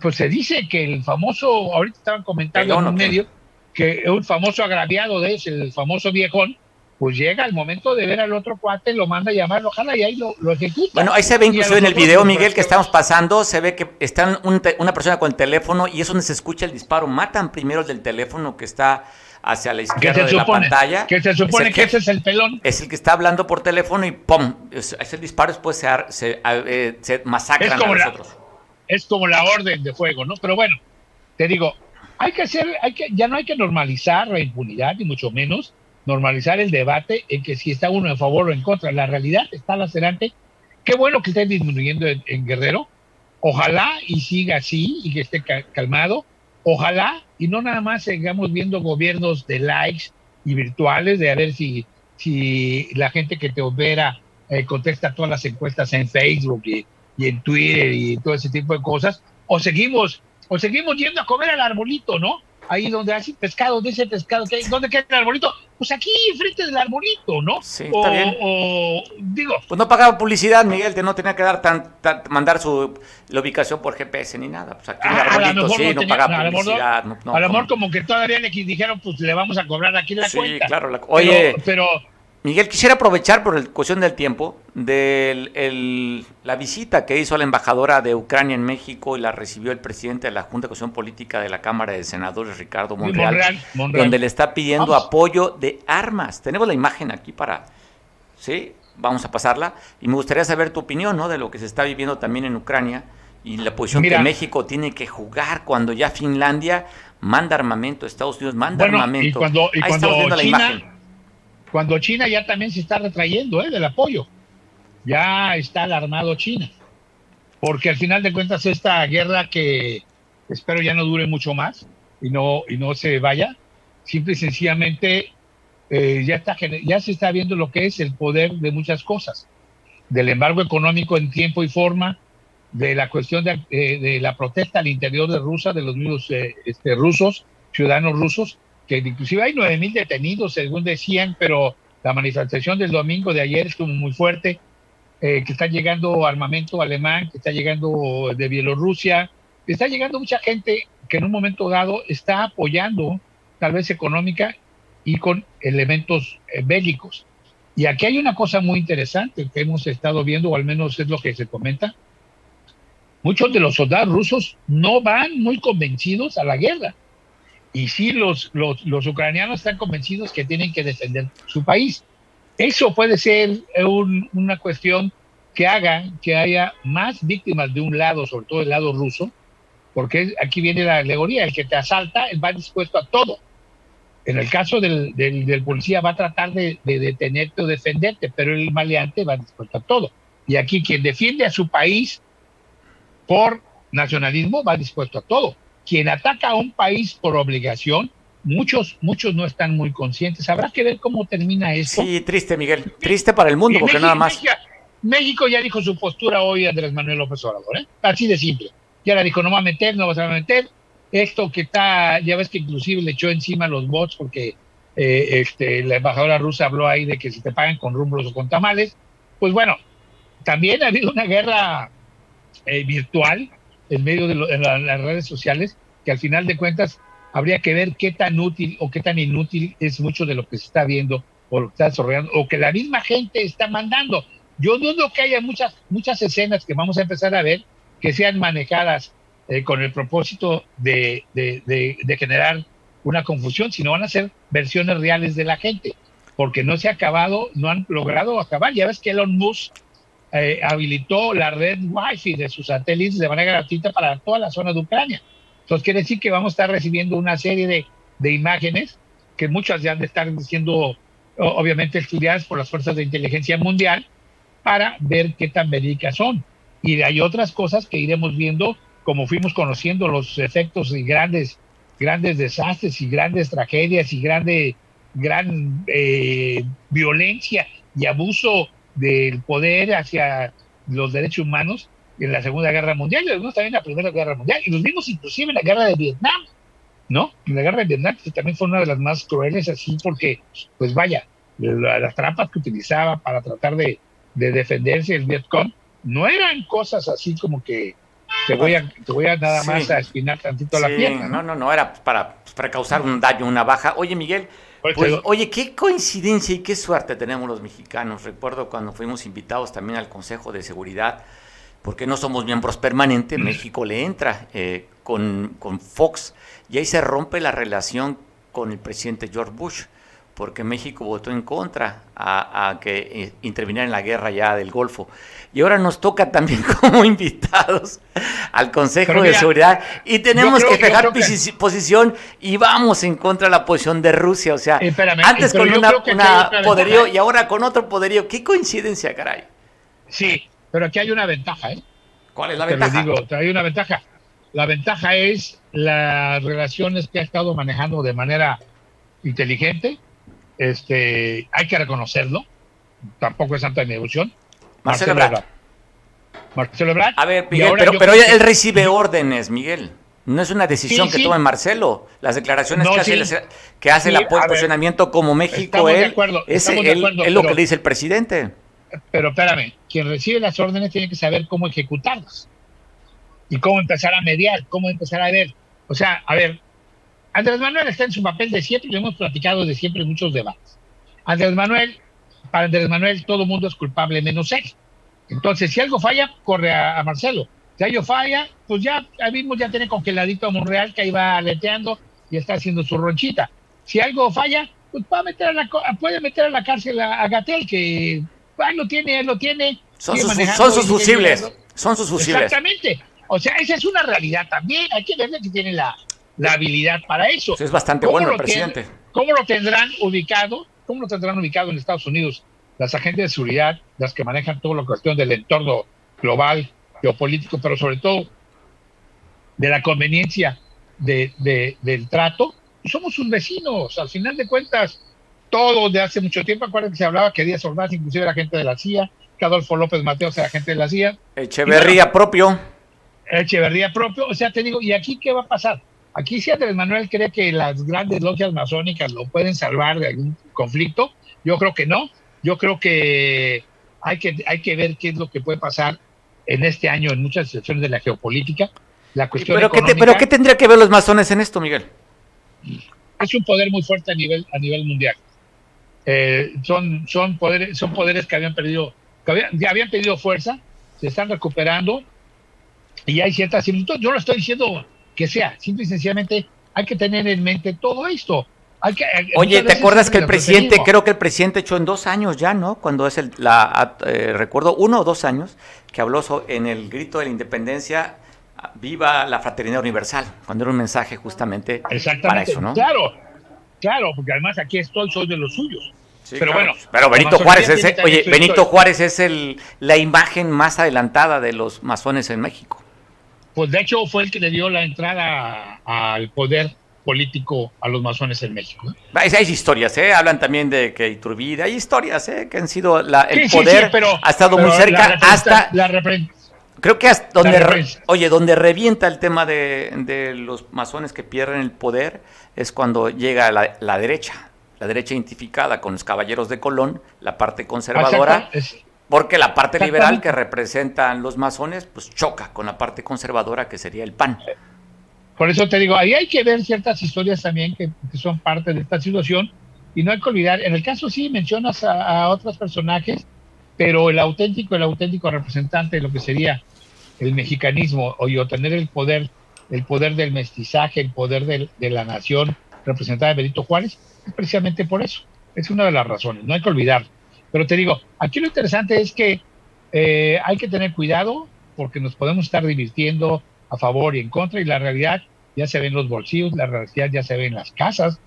pues se dice que el famoso, ahorita estaban comentando en un medio, que un famoso agraviado de ese, el famoso viejón, pues llega al momento de ver al otro cuate, lo manda a llamar, ojalá y ahí lo, lo ejecuta. Bueno, ahí se ve incluso en el video, Miguel, que estamos pasando, se ve que está una persona con el teléfono y es donde se escucha el disparo. Matan primero el del teléfono que está hacia la izquierda de la pantalla. Que se supone que, ese es el pelón. Es el que está hablando por teléfono y ¡pum! Es, el disparo, después se, se, eh, se masacran es como a los la, Es como la orden de fuego, ¿no? Pero bueno, te digo, hay que hacer, hay que, ya no hay que normalizar la impunidad, ni mucho menos normalizar el debate en que si está uno en favor o en contra. La realidad está lacerante. Qué bueno que esté disminuyendo en, Guerrero. Ojalá y siga así y que esté calmado. Ojalá y no nada más sigamos viendo gobiernos de likes y virtuales, de a ver si, si la gente que te opera eh, contesta todas las encuestas en Facebook y, y en Twitter y todo ese tipo de cosas, o seguimos, o seguimos yendo a comer al arbolito, ¿no? Ahí donde hay pescado, de ese pescado, que ¿dónde queda el arbolito? Pues aquí, frente del arbolito, ¿no? Sí, está bien. O, digo. Pues no pagaba publicidad, Miguel, que no tenía que dar tan, mandar su la ubicación por GPS ni nada. Pues aquí el ah, arbolito sí, no, pagaba publicidad. a lo mejor como que todavía le dijeron, pues le vamos a cobrar aquí la cuenta. Sí, claro. oye, pero Miguel, quisiera aprovechar por la cuestión del tiempo de la visita que hizo la embajadora de Ucrania en México y la recibió el presidente de la Junta de Cuestión Política de la Cámara de Senadores, Ricardo Monreal, donde le está pidiendo apoyo de armas. Tenemos la imagen aquí para, ¿sí? Vamos a pasarla. Y me gustaría saber tu opinión, ¿no? De lo que se está viviendo también en Ucrania y la posición que México tiene que jugar cuando ya Finlandia manda armamento, Estados Unidos manda armamento. Y cuando, y cuando la imagen cuando China ya también se está retrayendo ¿eh? del apoyo. Ya está alarmado China. Porque al final de cuentas esta guerra que espero ya no dure mucho más y no, y no se vaya, simple y sencillamente eh, ya, está, ya se está viendo lo que es el poder de muchas cosas. Del embargo económico en tiempo y forma, de la cuestión de, de la protesta al interior de Rusia, de los mismos eh, este, rusos, ciudadanos rusos, que inclusive hay 9.000 detenidos, según decían, pero la manifestación del domingo de ayer es como muy fuerte, eh, que está llegando armamento alemán, que está llegando de Bielorrusia, está llegando mucha gente que en un momento dado está apoyando, tal vez económica y con elementos eh, bélicos. Y aquí hay una cosa muy interesante que hemos estado viendo, o al menos es lo que se comenta. Muchos de los soldados rusos no van muy convencidos a la guerra y sí los, los, ucranianos están convencidos que tienen que defender su país. Eso puede ser una cuestión que haga que haya más víctimas de un lado, sobre todo el lado ruso, porque aquí viene la alegoría, el que te asalta, va dispuesto a todo. En el caso del, del, policía va a tratar de, de, detenerte o defenderte, pero el maleante va dispuesto a todo. Y aquí quien defiende a su país por nacionalismo va dispuesto a todo quien ataca a un país por obligación, muchos, muchos no están muy conscientes. Habrá que ver cómo termina esto. Sí, triste, Miguel. Triste para el mundo, porque nada más. México, ya dijo su postura hoy Andrés Manuel López Obrador, ¿eh? Así de simple. Ya la dijo, no va a meter, no vas a meter. Esto que está, ya ves que inclusive le echó encima los bots porque eh, este, la embajadora rusa habló ahí de que si te pagan con rumblos o con tamales. Pues bueno, también ha habido una guerra eh, virtual en medio de, las redes sociales, que al final de cuentas habría que ver qué tan útil o qué tan inútil es mucho de lo que se está viendo o lo que está desarrollando o que la misma gente está mandando. Yo dudo que haya muchas, muchas escenas que vamos a empezar a ver que sean manejadas eh, con el propósito de, de, generar una confusión, sino van a ser versiones reales de la gente, porque no se ha acabado, no han logrado acabar. Ya ves que Elon Musk eh, habilitó la red Wi-Fi de sus satélites de manera gratuita para toda la zona de Ucrania. Entonces quiere decir que vamos a estar recibiendo una serie de, de imágenes que muchas ya han de estar siendo obviamente estudiadas por las fuerzas de inteligencia mundial para ver qué tan verídicas son. Y hay otras cosas que iremos viendo, como fuimos conociendo los efectos y grandes, grandes desastres y grandes tragedias y grande, gran eh, violencia y abuso del poder hacia los derechos humanos en la Segunda Guerra Mundial y algunos también en la Primera Guerra Mundial y los vimos inclusive en la Guerra de Vietnam, ¿no? En la Guerra de Vietnam que también fue una de las más crueles así porque, pues vaya, las trampas que utilizaba para tratar de, defenderse el Vietcong no eran cosas así como que te voy a, te voy a nada más a espinar tantito la pierna. No, no, no, era para, para causar un daño, una baja. Oye, Miguel, pues, oye, qué coincidencia y qué suerte tenemos los mexicanos. Recuerdo cuando fuimos invitados también al Consejo de Seguridad, porque no somos miembros permanentes, México le entra eh, con, con Fox y ahí se rompe la relación con el presidente George Bush porque México votó en contra a, que eh, interviniera en la guerra ya del Golfo. Y ahora nos toca también como invitados al Consejo de Seguridad y tenemos que fijar posición y vamos en contra de la posición de Rusia. O sea, antes con una, poderío y ahora con otro poderío. Qué coincidencia, caray. Sí, pero aquí hay una ventaja, ¿eh? ¿Cuál es la ventaja? digo, hay una ventaja. La ventaja es las relaciones que ha estado manejando de manera inteligente, este, hay que reconocerlo, tampoco es santa devoción. Marcelo, Ebrard. Marcelo Ebrard. A ver, pero, pero él recibe órdenes, Miguel. No es una decisión que tome Marcelo. Las declaraciones que, hace, que hace el posicionamiento como México, él, es, lo que le dice el presidente. Pero espérame, quien recibe las órdenes tiene que saber cómo ejecutarlas y cómo empezar a mediar, cómo empezar a ver. O sea, a ver, Andrés Manuel está en su papel de siempre, lo hemos platicado de siempre en muchos debates. Andrés Manuel, para Andrés Manuel todo el mundo es culpable menos él. Entonces, si algo falla, corre a, Marcelo. Si algo falla, pues ya, mismo ya tiene congeladito a Monreal que ahí va aleteando y está haciendo su ronchita. Si algo falla, pues puede meter a la, puede meter a la cárcel a, Gatel, que ahí lo tiene, él lo tiene. Son sus, son sus fusibles. Son sus fusibles. Exactamente. O sea, esa es una realidad también. Hay que ver que tiene la, la habilidad para eso. es bastante bueno el presidente. ¿Cómo lo tendrán ubicado? ¿Cómo lo tendrán ubicado en Estados Unidos? Las agentes de seguridad, las que manejan toda la cuestión del entorno global, geopolítico, pero sobre todo de la conveniencia de, del trato. Somos sus vecinos, al final de cuentas, todo de hace mucho tiempo, acuérdense que se hablaba que Díaz Ordaz inclusive era gente de la CIA, que Adolfo López Mateos era agente de la CIA. Echeverría propio. Echeverría propio, o sea, te digo, ¿y aquí qué va a pasar? Aquí si Andrés Manuel cree que las grandes logias masónicas lo pueden salvar de algún conflicto, yo creo que no. Yo creo que hay que, hay que ver qué es lo que puede pasar en este año en muchas situaciones de la geopolítica. La cuestión ¿Pero, qué ¿Pero qué tendría que ver los masones en esto, Miguel? Es un poder muy fuerte a nivel, a nivel mundial. Eh, son, son, poderes, son poderes que habían perdido, que ya habían perdido fuerza, se están recuperando y hay ciertas similitudes. Yo no estoy diciendo que sea. Simple y sencillamente hay que tener en mente todo esto. Hay que, eh, Oye, ¿te acuerdas que el presidente, creo que el presidente echó en dos años ya, ¿no? Cuando es el, la, eh, recuerdo, uno o dos años, que habló en el grito de la independencia, viva la fraternidad universal, cuando era un mensaje justamente para eso, ¿no? Claro, claro, porque además aquí estoy, soy de los suyos. pero bueno, pero Benito Juárez es, oye, Benito Juárez es el, la imagen más adelantada de los masones en México pues de hecho fue el que le dio la entrada al poder político a los masones en México. Hay, historias, ¿eh? hablan también de que Iturbide, hay historias ¿eh? que han sido, la, el poder ha estado muy cerca hasta... creo que hasta donde, oye, donde revienta el tema de, los masones que pierden el poder es cuando llega la, la derecha, la derecha identificada con los caballeros de Colón, la parte conservadora, porque la parte liberal que representan los masones, pues choca con la parte conservadora que sería el PAN. Por eso te digo, ahí hay que ver ciertas historias también que, son parte de esta situación y no hay que olvidar, en el caso sí mencionas a, otros personajes, pero el auténtico, el auténtico representante de lo que sería el mexicanismo o tener el poder, el poder del mestizaje, el poder de la nación representada de Benito Juárez, es precisamente por eso. Es una de las razones, no hay que olvidar. Pero te digo, aquí lo interesante es que eh, hay que tener cuidado porque nos podemos estar divirtiendo a favor y en contra y la realidad ya se ve en los bolsillos, la realidad ya se ve en las casas.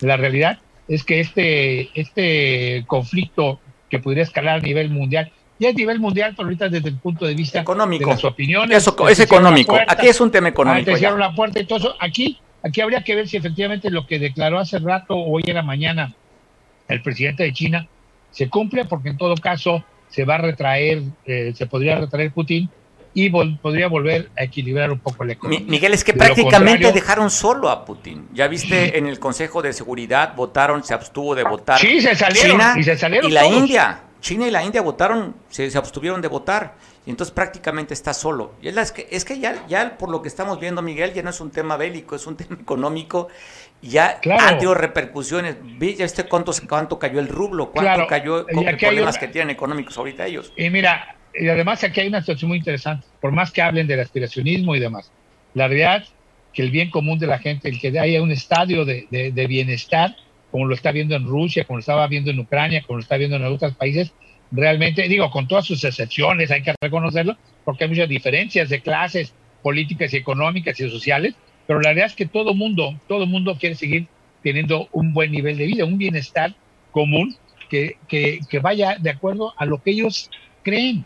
La realidad es que este, este conflicto que podría escalar a nivel mundial, ya es nivel mundial, pero ahorita desde el punto de vista económico. de las opiniones. Eso es económico. aquí es un tema económico. la puerta y todo eso. Aquí, aquí habría que ver si efectivamente lo que declaró hace rato, hoy en la mañana, el presidente de China, se cumple porque en todo caso se va a retraer, eh, se podría retraer Putin y podría volver a equilibrar un poco la economía. Miguel, es que prácticamente dejaron solo a Putin. Ya viste, en el Consejo de Seguridad votaron, se abstuvo de votar sí, se salieron, China y, se salieron y la India. China y la India votaron, se, se abstuvieron de votar y entonces prácticamente está solo. Y es, que, es que ya, ya por lo que estamos viendo, Miguel, ya no es un tema bélico, es un tema económico. Ya ha tenido repercusiones. ¿Ya este cuánto, cuánto cayó el rublo? ¿Cuánto cayó con problemas que tienen económicos ahorita ellos? Y mira, y además aquí hay una situación muy interesante. Por más que hablen del aspiracionismo y demás, la realidad que el bien común de la gente, el que haya un estadio de, de bienestar, como lo está viendo en Rusia, como lo estaba viendo en Ucrania, como lo está viendo en otros países, realmente, digo, con todas sus excepciones, hay que reconocerlo, porque hay muchas diferencias de clases políticas y económicas y sociales, pero la realidad es que todo mundo, todo mundo quiere seguir teniendo un buen nivel de vida, un bienestar común que, que, que vaya de acuerdo a lo que ellos creen.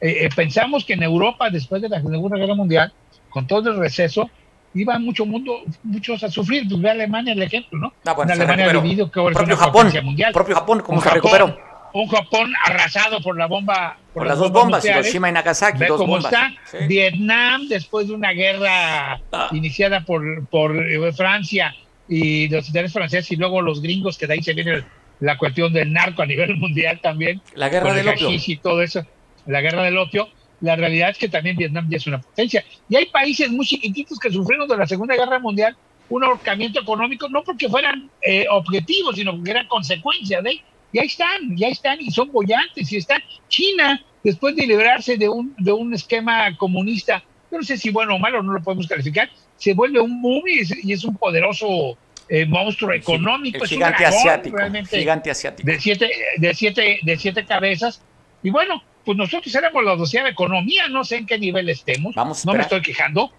Eh, eh, pensamos que en Europa, después de la Segunda Guerra Mundial, con todo el receso, iba mucho mundo, muchos a sufrir. Pues ve Alemania el ejemplo, ¿no? Ah, bueno, Alemania ha vivido que ahora propio Japón, mundial. propio Japón, ¿cómo se recuperó? un Japón arrasado por la bomba. Por, las, dos bombas, Hiroshima y Nagasaki. Dos cómo está? Vietnam, después de una guerra ah. iniciada por, por eh, Francia y los intereses franceses y luego los gringos, que de ahí se viene la cuestión del narco a nivel mundial también. La guerra del opio. Y todo eso, la guerra del opio. La realidad es que también Vietnam ya es una potencia. Y hay países muy chiquititos que sufrieron de la Segunda Guerra Mundial un ahorcamiento económico, no porque fueran eh, objetivos, sino porque eran consecuencia de ya están, ya están y son bollantes y están. China, después de liberarse de un, de un esquema comunista, no sé si bueno o malo, no lo podemos calificar, se vuelve un boom y es, un poderoso eh, monstruo económico. gigante asiático. Gigante asiático. De siete, de, siete, de siete cabezas. Y bueno, pues nosotros éramos la doceava economía, no sé en qué nivel estemos. Vamos no me estoy quejando,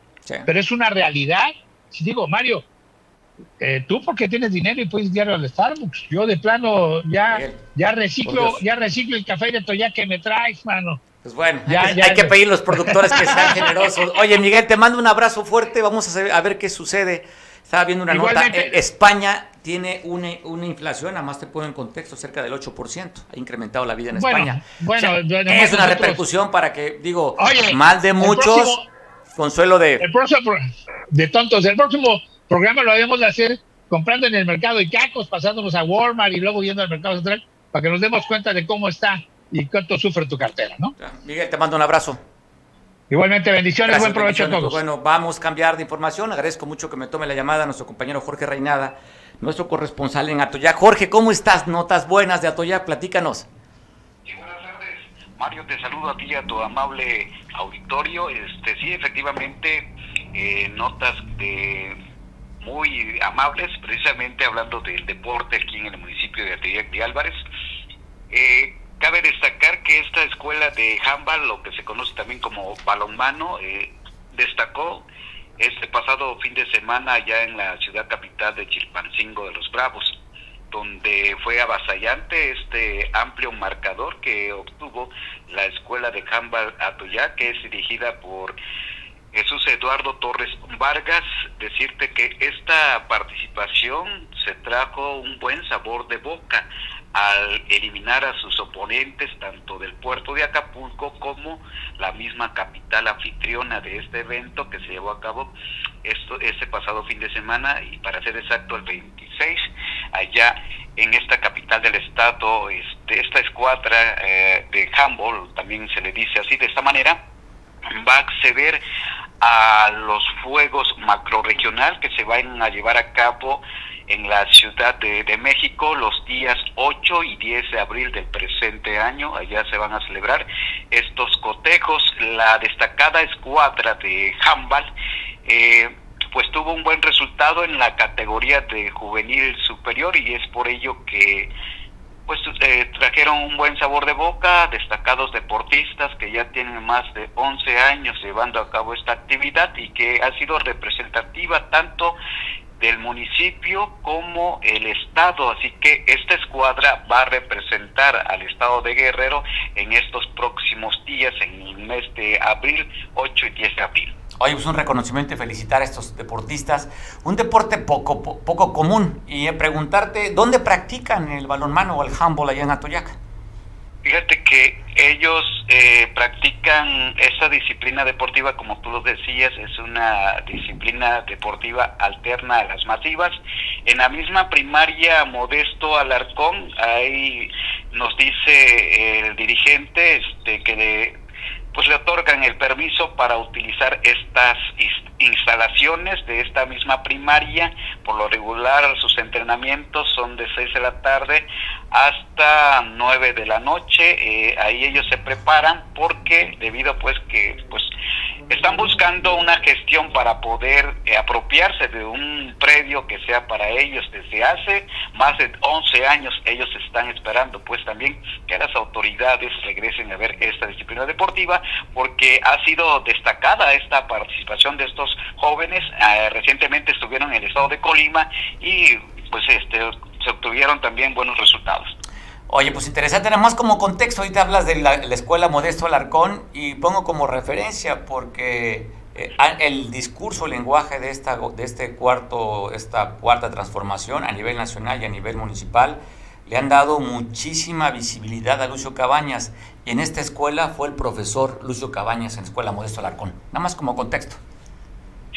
pero es una realidad. Si digo, Mario, eh, tú porque tienes dinero y puedes ir al Starbucks. Yo de plano ya, ya reciclo, ya reciclo el café de Toya que me traes, mano. Pues bueno, hay, que, pedir a los productores que sean generosos. Oye, Miguel, te mando un abrazo fuerte. Vamos a, ver qué sucede. Estaba viendo una nota. Eh, España tiene una, una, inflación, además te pongo en contexto, cerca del 8%. Ha incrementado la vida en España. Bueno, es una repercusión para que, digo, mal de muchos, consuelo de. El próximo, de tontos. El próximo programa lo habíamos de hacer comprando en el mercado y cacos, pasándonos a Walmart y luego yendo al mercado central para que nos demos cuenta de cómo está y cuánto sufre tu cartera, ¿no? Miguel, te mando un abrazo. Igualmente, bendiciones, buen provecho a todos. Bueno, vamos a cambiar de información. Agradezco mucho que me tome la llamada nuestro compañero Jorge Reinada, nuestro corresponsal en Atoyac. Jorge, ¿cómo estás? Notas buenas de Atoyac, platícanos. Sí, buenas tardes. Mario, te saludo a ti y a tu amable auditorio. Este, sí, efectivamente, eh, notas de muy amables, precisamente hablando del deporte aquí en el municipio de Atillac de Álvarez. Eh, cabe destacar que esta escuela de handball, lo que se conoce también como balonmano, eh, destacó este pasado fin de semana allá en la ciudad capital de Chilpancingo de los Bravos, donde fue avasallante este amplio marcador que obtuvo la escuela de handball Atoyac, que es dirigida por Jesús Eduardo Torres Vargas, decirte que esta participación se trajo un buen sabor de boca al eliminar a sus oponentes tanto del puerto de Acapulco como la misma capital anfitriona de este evento que se llevó a cabo esto este pasado fin de semana y para ser exacto el 26 allá en esta capital del estado este, esta escuadra eh, de handball también se le dice así de esta manera va a acceder a los fuegos macroregional que se van a llevar a cabo en la Ciudad de, México los días 8 y 10 de abril del presente año. Allá se van a celebrar estos cotejos. La destacada escuadra de handball eh, pues tuvo un buen resultado en la categoría de juvenil superior y es por ello que pues eh, trajeron un buen sabor de boca, destacados deportistas que ya tienen más de 11 años llevando a cabo esta actividad y que ha sido representativa tanto del municipio como el estado, así que esta escuadra va a representar al estado de Guerrero en estos próximos días, en el mes de abril, 8 y 10 de abril. Hoy es un reconocimiento y felicitar a estos deportistas. Un deporte poco, poco común. Y preguntarte, ¿dónde practican el balonmano o el handball allá en Atoyac? Fíjate que ellos eh, practican esta disciplina deportiva, como tú lo decías, es una disciplina deportiva alterna a las masivas. En la misma primaria Modesto Alarcón hay nos dice el dirigente este, que de pues le otorgan el permiso para utilizar estas instalaciones de esta misma primaria. Por lo regular sus entrenamientos son de 6 de la tarde hasta 9 de la noche. Eh, ahí ellos se preparan porque debido pues que pues están buscando una gestión para poder eh, apropiarse de un predio que sea para ellos desde hace más de 11 años. Ellos están esperando pues también que las autoridades regresen a ver esta disciplina deportiva porque ha sido destacada esta participación de estos jóvenes. Eh, recientemente estuvieron en el estado de Colima y pues este se obtuvieron también buenos resultados. Oye, pues interesante, nada más como contexto, ahorita hablas de la, escuela Modesto Alarcón y pongo como referencia porque eh, el discurso, el lenguaje de esta, de este cuarto, esta cuarta transformación a nivel nacional y a nivel municipal le han dado muchísima visibilidad a Lucio Cabañas y en esta escuela fue el profesor Lucio Cabañas en la escuela Modesto Alarcón, nada más como contexto.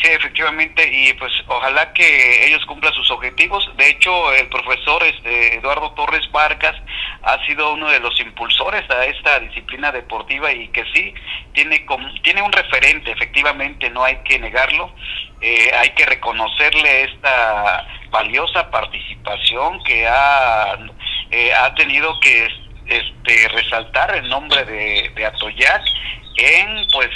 Sí, efectivamente, y pues ojalá que ellos cumplan sus objetivos. De hecho, el profesor este, Eduardo Torres Vargas ha sido uno de los impulsores a esta disciplina deportiva y que sí tiene tiene un referente, efectivamente, no hay que negarlo. Eh, hay que reconocerle esta valiosa participación que ha, eh, ha tenido que este, resaltar el nombre de, de Atoyac en pues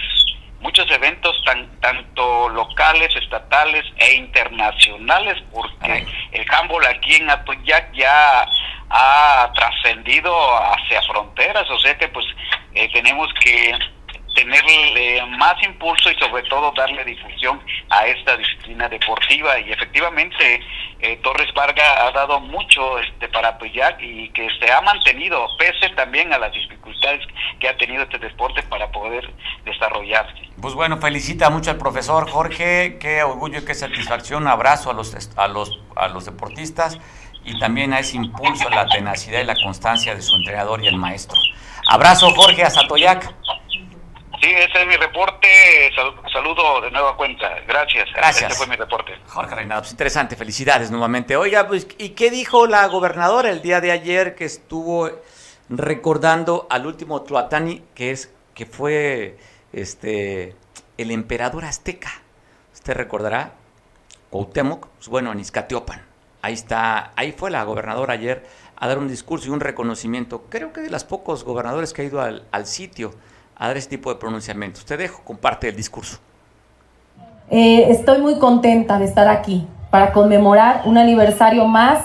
muchos eventos tan, tanto locales, estatales e internacionales, porque el handball aquí en Atoyac ya ha trascendido hacia fronteras, o sea que pues eh, tenemos que tenerle más impulso y sobre todo darle difusión a esta disciplina deportiva y efectivamente eh, Torres Vargas ha dado mucho este para apoyar y que se ha mantenido pese también a las dificultades que ha tenido este deporte para poder desarrollarse. Pues bueno, felicita mucho al profesor Jorge, qué orgullo y qué satisfacción, abrazo a los a los a los deportistas y también a ese impulso, la tenacidad y la constancia de su entrenador y el maestro. Abrazo Jorge a Satoyac. Sí, ese es mi reporte. saludo de nueva cuenta. Gracias. Gracias. Este fue mi reporte. Jorge Reinado, pues interesante. Felicidades nuevamente. Oiga, pues, ¿y qué dijo la gobernadora el día de ayer que estuvo recordando al último Tluatani, que es que fue este el emperador azteca? Usted recordará, Cuauhtémoc, pues, bueno, en Izcatiopan. Ahí está, ahí fue la gobernadora ayer a dar un discurso y un reconocimiento. Creo que de los pocos gobernadores que ha ido al, al sitio a dar ese tipo de pronunciamientos. Te dejo, comparte el discurso. Eh, estoy muy contenta de estar aquí para conmemorar un aniversario más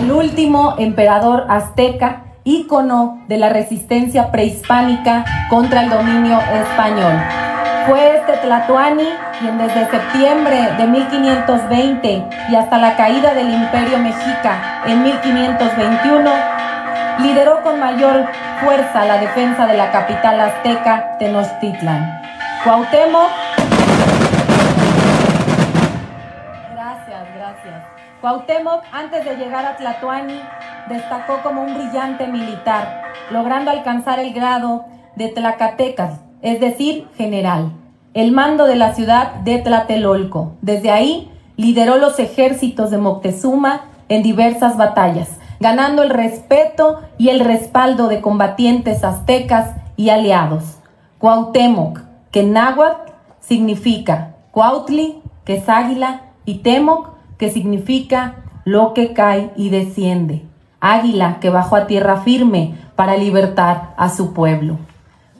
del último emperador azteca, ícono de la resistencia prehispánica contra el dominio español. Fue este Tlatoani quien desde septiembre de 1520 y hasta la caída del imperio mexica en 1521 lideró con mayor fuerza la defensa de la capital azteca, Tenochtitlan. Cuauhtémoc. Gracias, gracias. Cuauhtémoc, antes de llegar a Tlatoani, destacó como un brillante militar, logrando alcanzar el grado de Tlacatecas, es decir, general, el mando de la ciudad de Tlatelolco. Desde ahí lideró los ejércitos de Moctezuma en diversas batallas ganando el respeto y el respaldo de combatientes aztecas y aliados. Cuauhtémoc, que náhuatl significa Cuautli, que es águila, y Temoc, que significa lo que cae y desciende. Águila que bajó a tierra firme para libertar a su pueblo.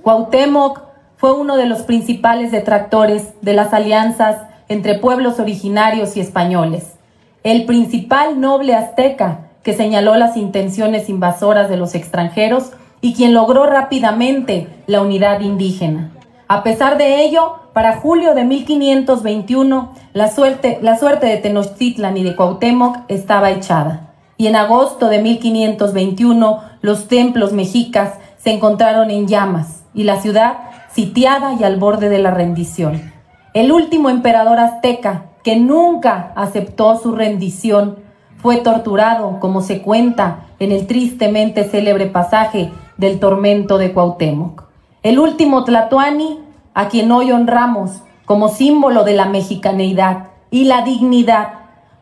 Cuauhtémoc fue uno de los principales detractores de las alianzas entre pueblos originarios y españoles. El principal noble azteca que señaló las intenciones invasoras de los extranjeros y quien logró rápidamente la unidad indígena. A pesar de ello, para julio de 1521, la suerte, la suerte de Tenochtitlan y de Cuauhtémoc estaba echada. Y en agosto de 1521, los templos mexicas se encontraron en llamas y la ciudad sitiada y al borde de la rendición. El último emperador azteca, que nunca aceptó su rendición, fue torturado, como se cuenta en el tristemente célebre pasaje del tormento de Cuauhtémoc. El último Tlatoani, a quien hoy honramos como símbolo de la mexicaneidad y la dignidad,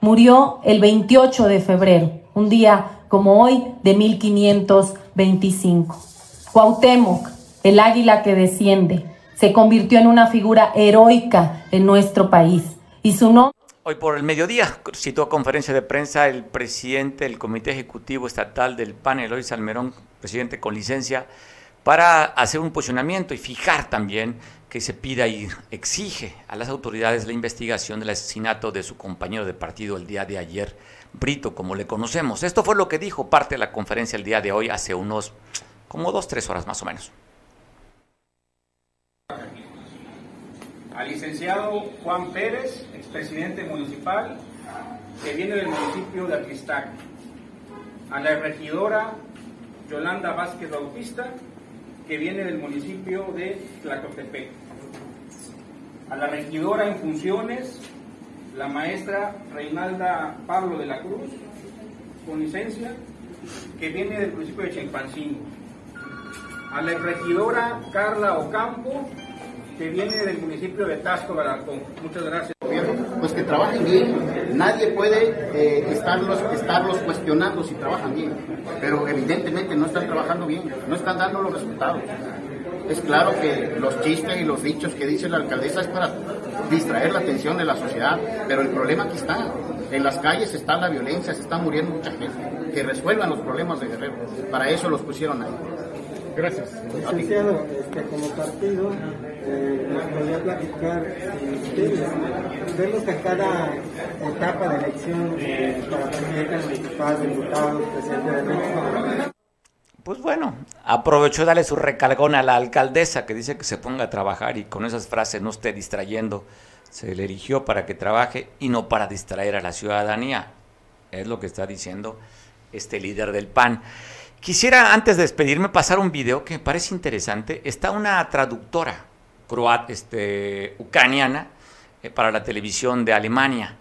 murió el 28 de febrero, un día como hoy de 1525. Cuauhtémoc, el águila que desciende, se convirtió en una figura heroica en nuestro país y su nombre Hoy por el mediodía citó a conferencia de prensa el presidente del Comité Ejecutivo Estatal del PAN, Eloy Salmerón, presidente con licencia, para hacer un posicionamiento y fijar también que se pida y exige a las autoridades la investigación del asesinato de su compañero de partido el día de ayer, Brito, como le conocemos. Esto fue lo que dijo parte de la conferencia el día de hoy, hace unos como dos, tres horas más o menos. Al licenciado Juan Pérez, expresidente municipal, que viene del municipio de Aquistac. A la regidora Yolanda Vázquez Bautista, que viene del municipio de Tlacotepec. A la regidora en funciones, la maestra Reinalda Pablo de la Cruz, con licencia, que viene del municipio de Chimpancingo. A la regidora Carla Ocampo, que viene del municipio de Tasco, Balarcón. Muchas gracias. Pues que trabajen bien. Nadie puede eh, estarlos, estarlos cuestionando si trabajan bien, pero evidentemente no están trabajando bien, no están dando los resultados. Es claro que los chistes y los dichos que dice la alcaldesa es para distraer la atención de la sociedad, pero el problema aquí está. En las calles está la violencia, se está muriendo mucha gente. Que resuelvan los problemas de Guerrero. Para eso los pusieron ahí. Gracias. Licenciado, este, como partido, eh, platicar vemos que cada etapa de elección eh, para presidente municipal, presidente de México, Pues bueno, aprovechó darle su recalgón a la alcaldesa que dice que se ponga a trabajar y con esas frases no esté distrayendo. Se le eligió para que trabaje y no para distraer a la ciudadanía. Es lo que está diciendo este líder del PAN. Quisiera antes de despedirme pasar un video que me parece interesante. Está una traductora croata, este, ucraniana eh, para la televisión de Alemania.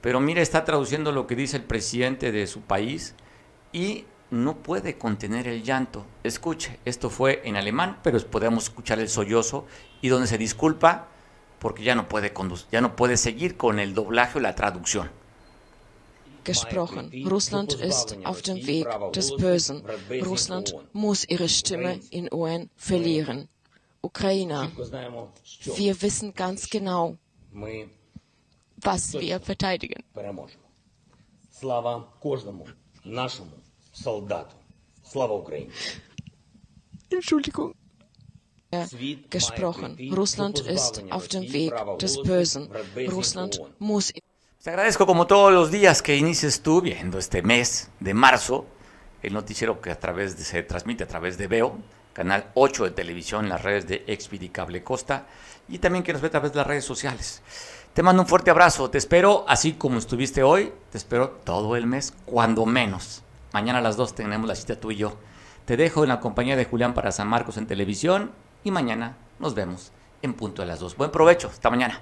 Pero mire, está traduciendo lo que dice el presidente de su país y no puede contener el llanto. Escuche, esto fue en alemán, pero podemos escuchar el sollozo y donde se disculpa porque ya no puede conducir, ya no puede seguir con el doblaje o la traducción. gesprochen. Russland ist auf dem Weg des Bösen. Russland muss ihre Stimme in UN verlieren. Ukrainer. Wir wissen ganz genau, was wir verteidigen. Entschuldigung. Gesprochen. Russland ist auf dem Weg des Bösen. Russland muss. Te agradezco como todos los días que inicies tú viendo este mes de marzo, el noticiero que a través de, se transmite a través de Veo. Canal 8 de televisión las redes de Expedi Cable Costa y también que nos ve a través de las redes sociales. Te mando un fuerte abrazo, te espero así como estuviste hoy, te espero todo el mes, cuando menos. Mañana a las 2 tenemos la cita tú y yo. Te dejo en la compañía de Julián para San Marcos en televisión y mañana nos vemos en punto de las 2. Buen provecho, hasta mañana.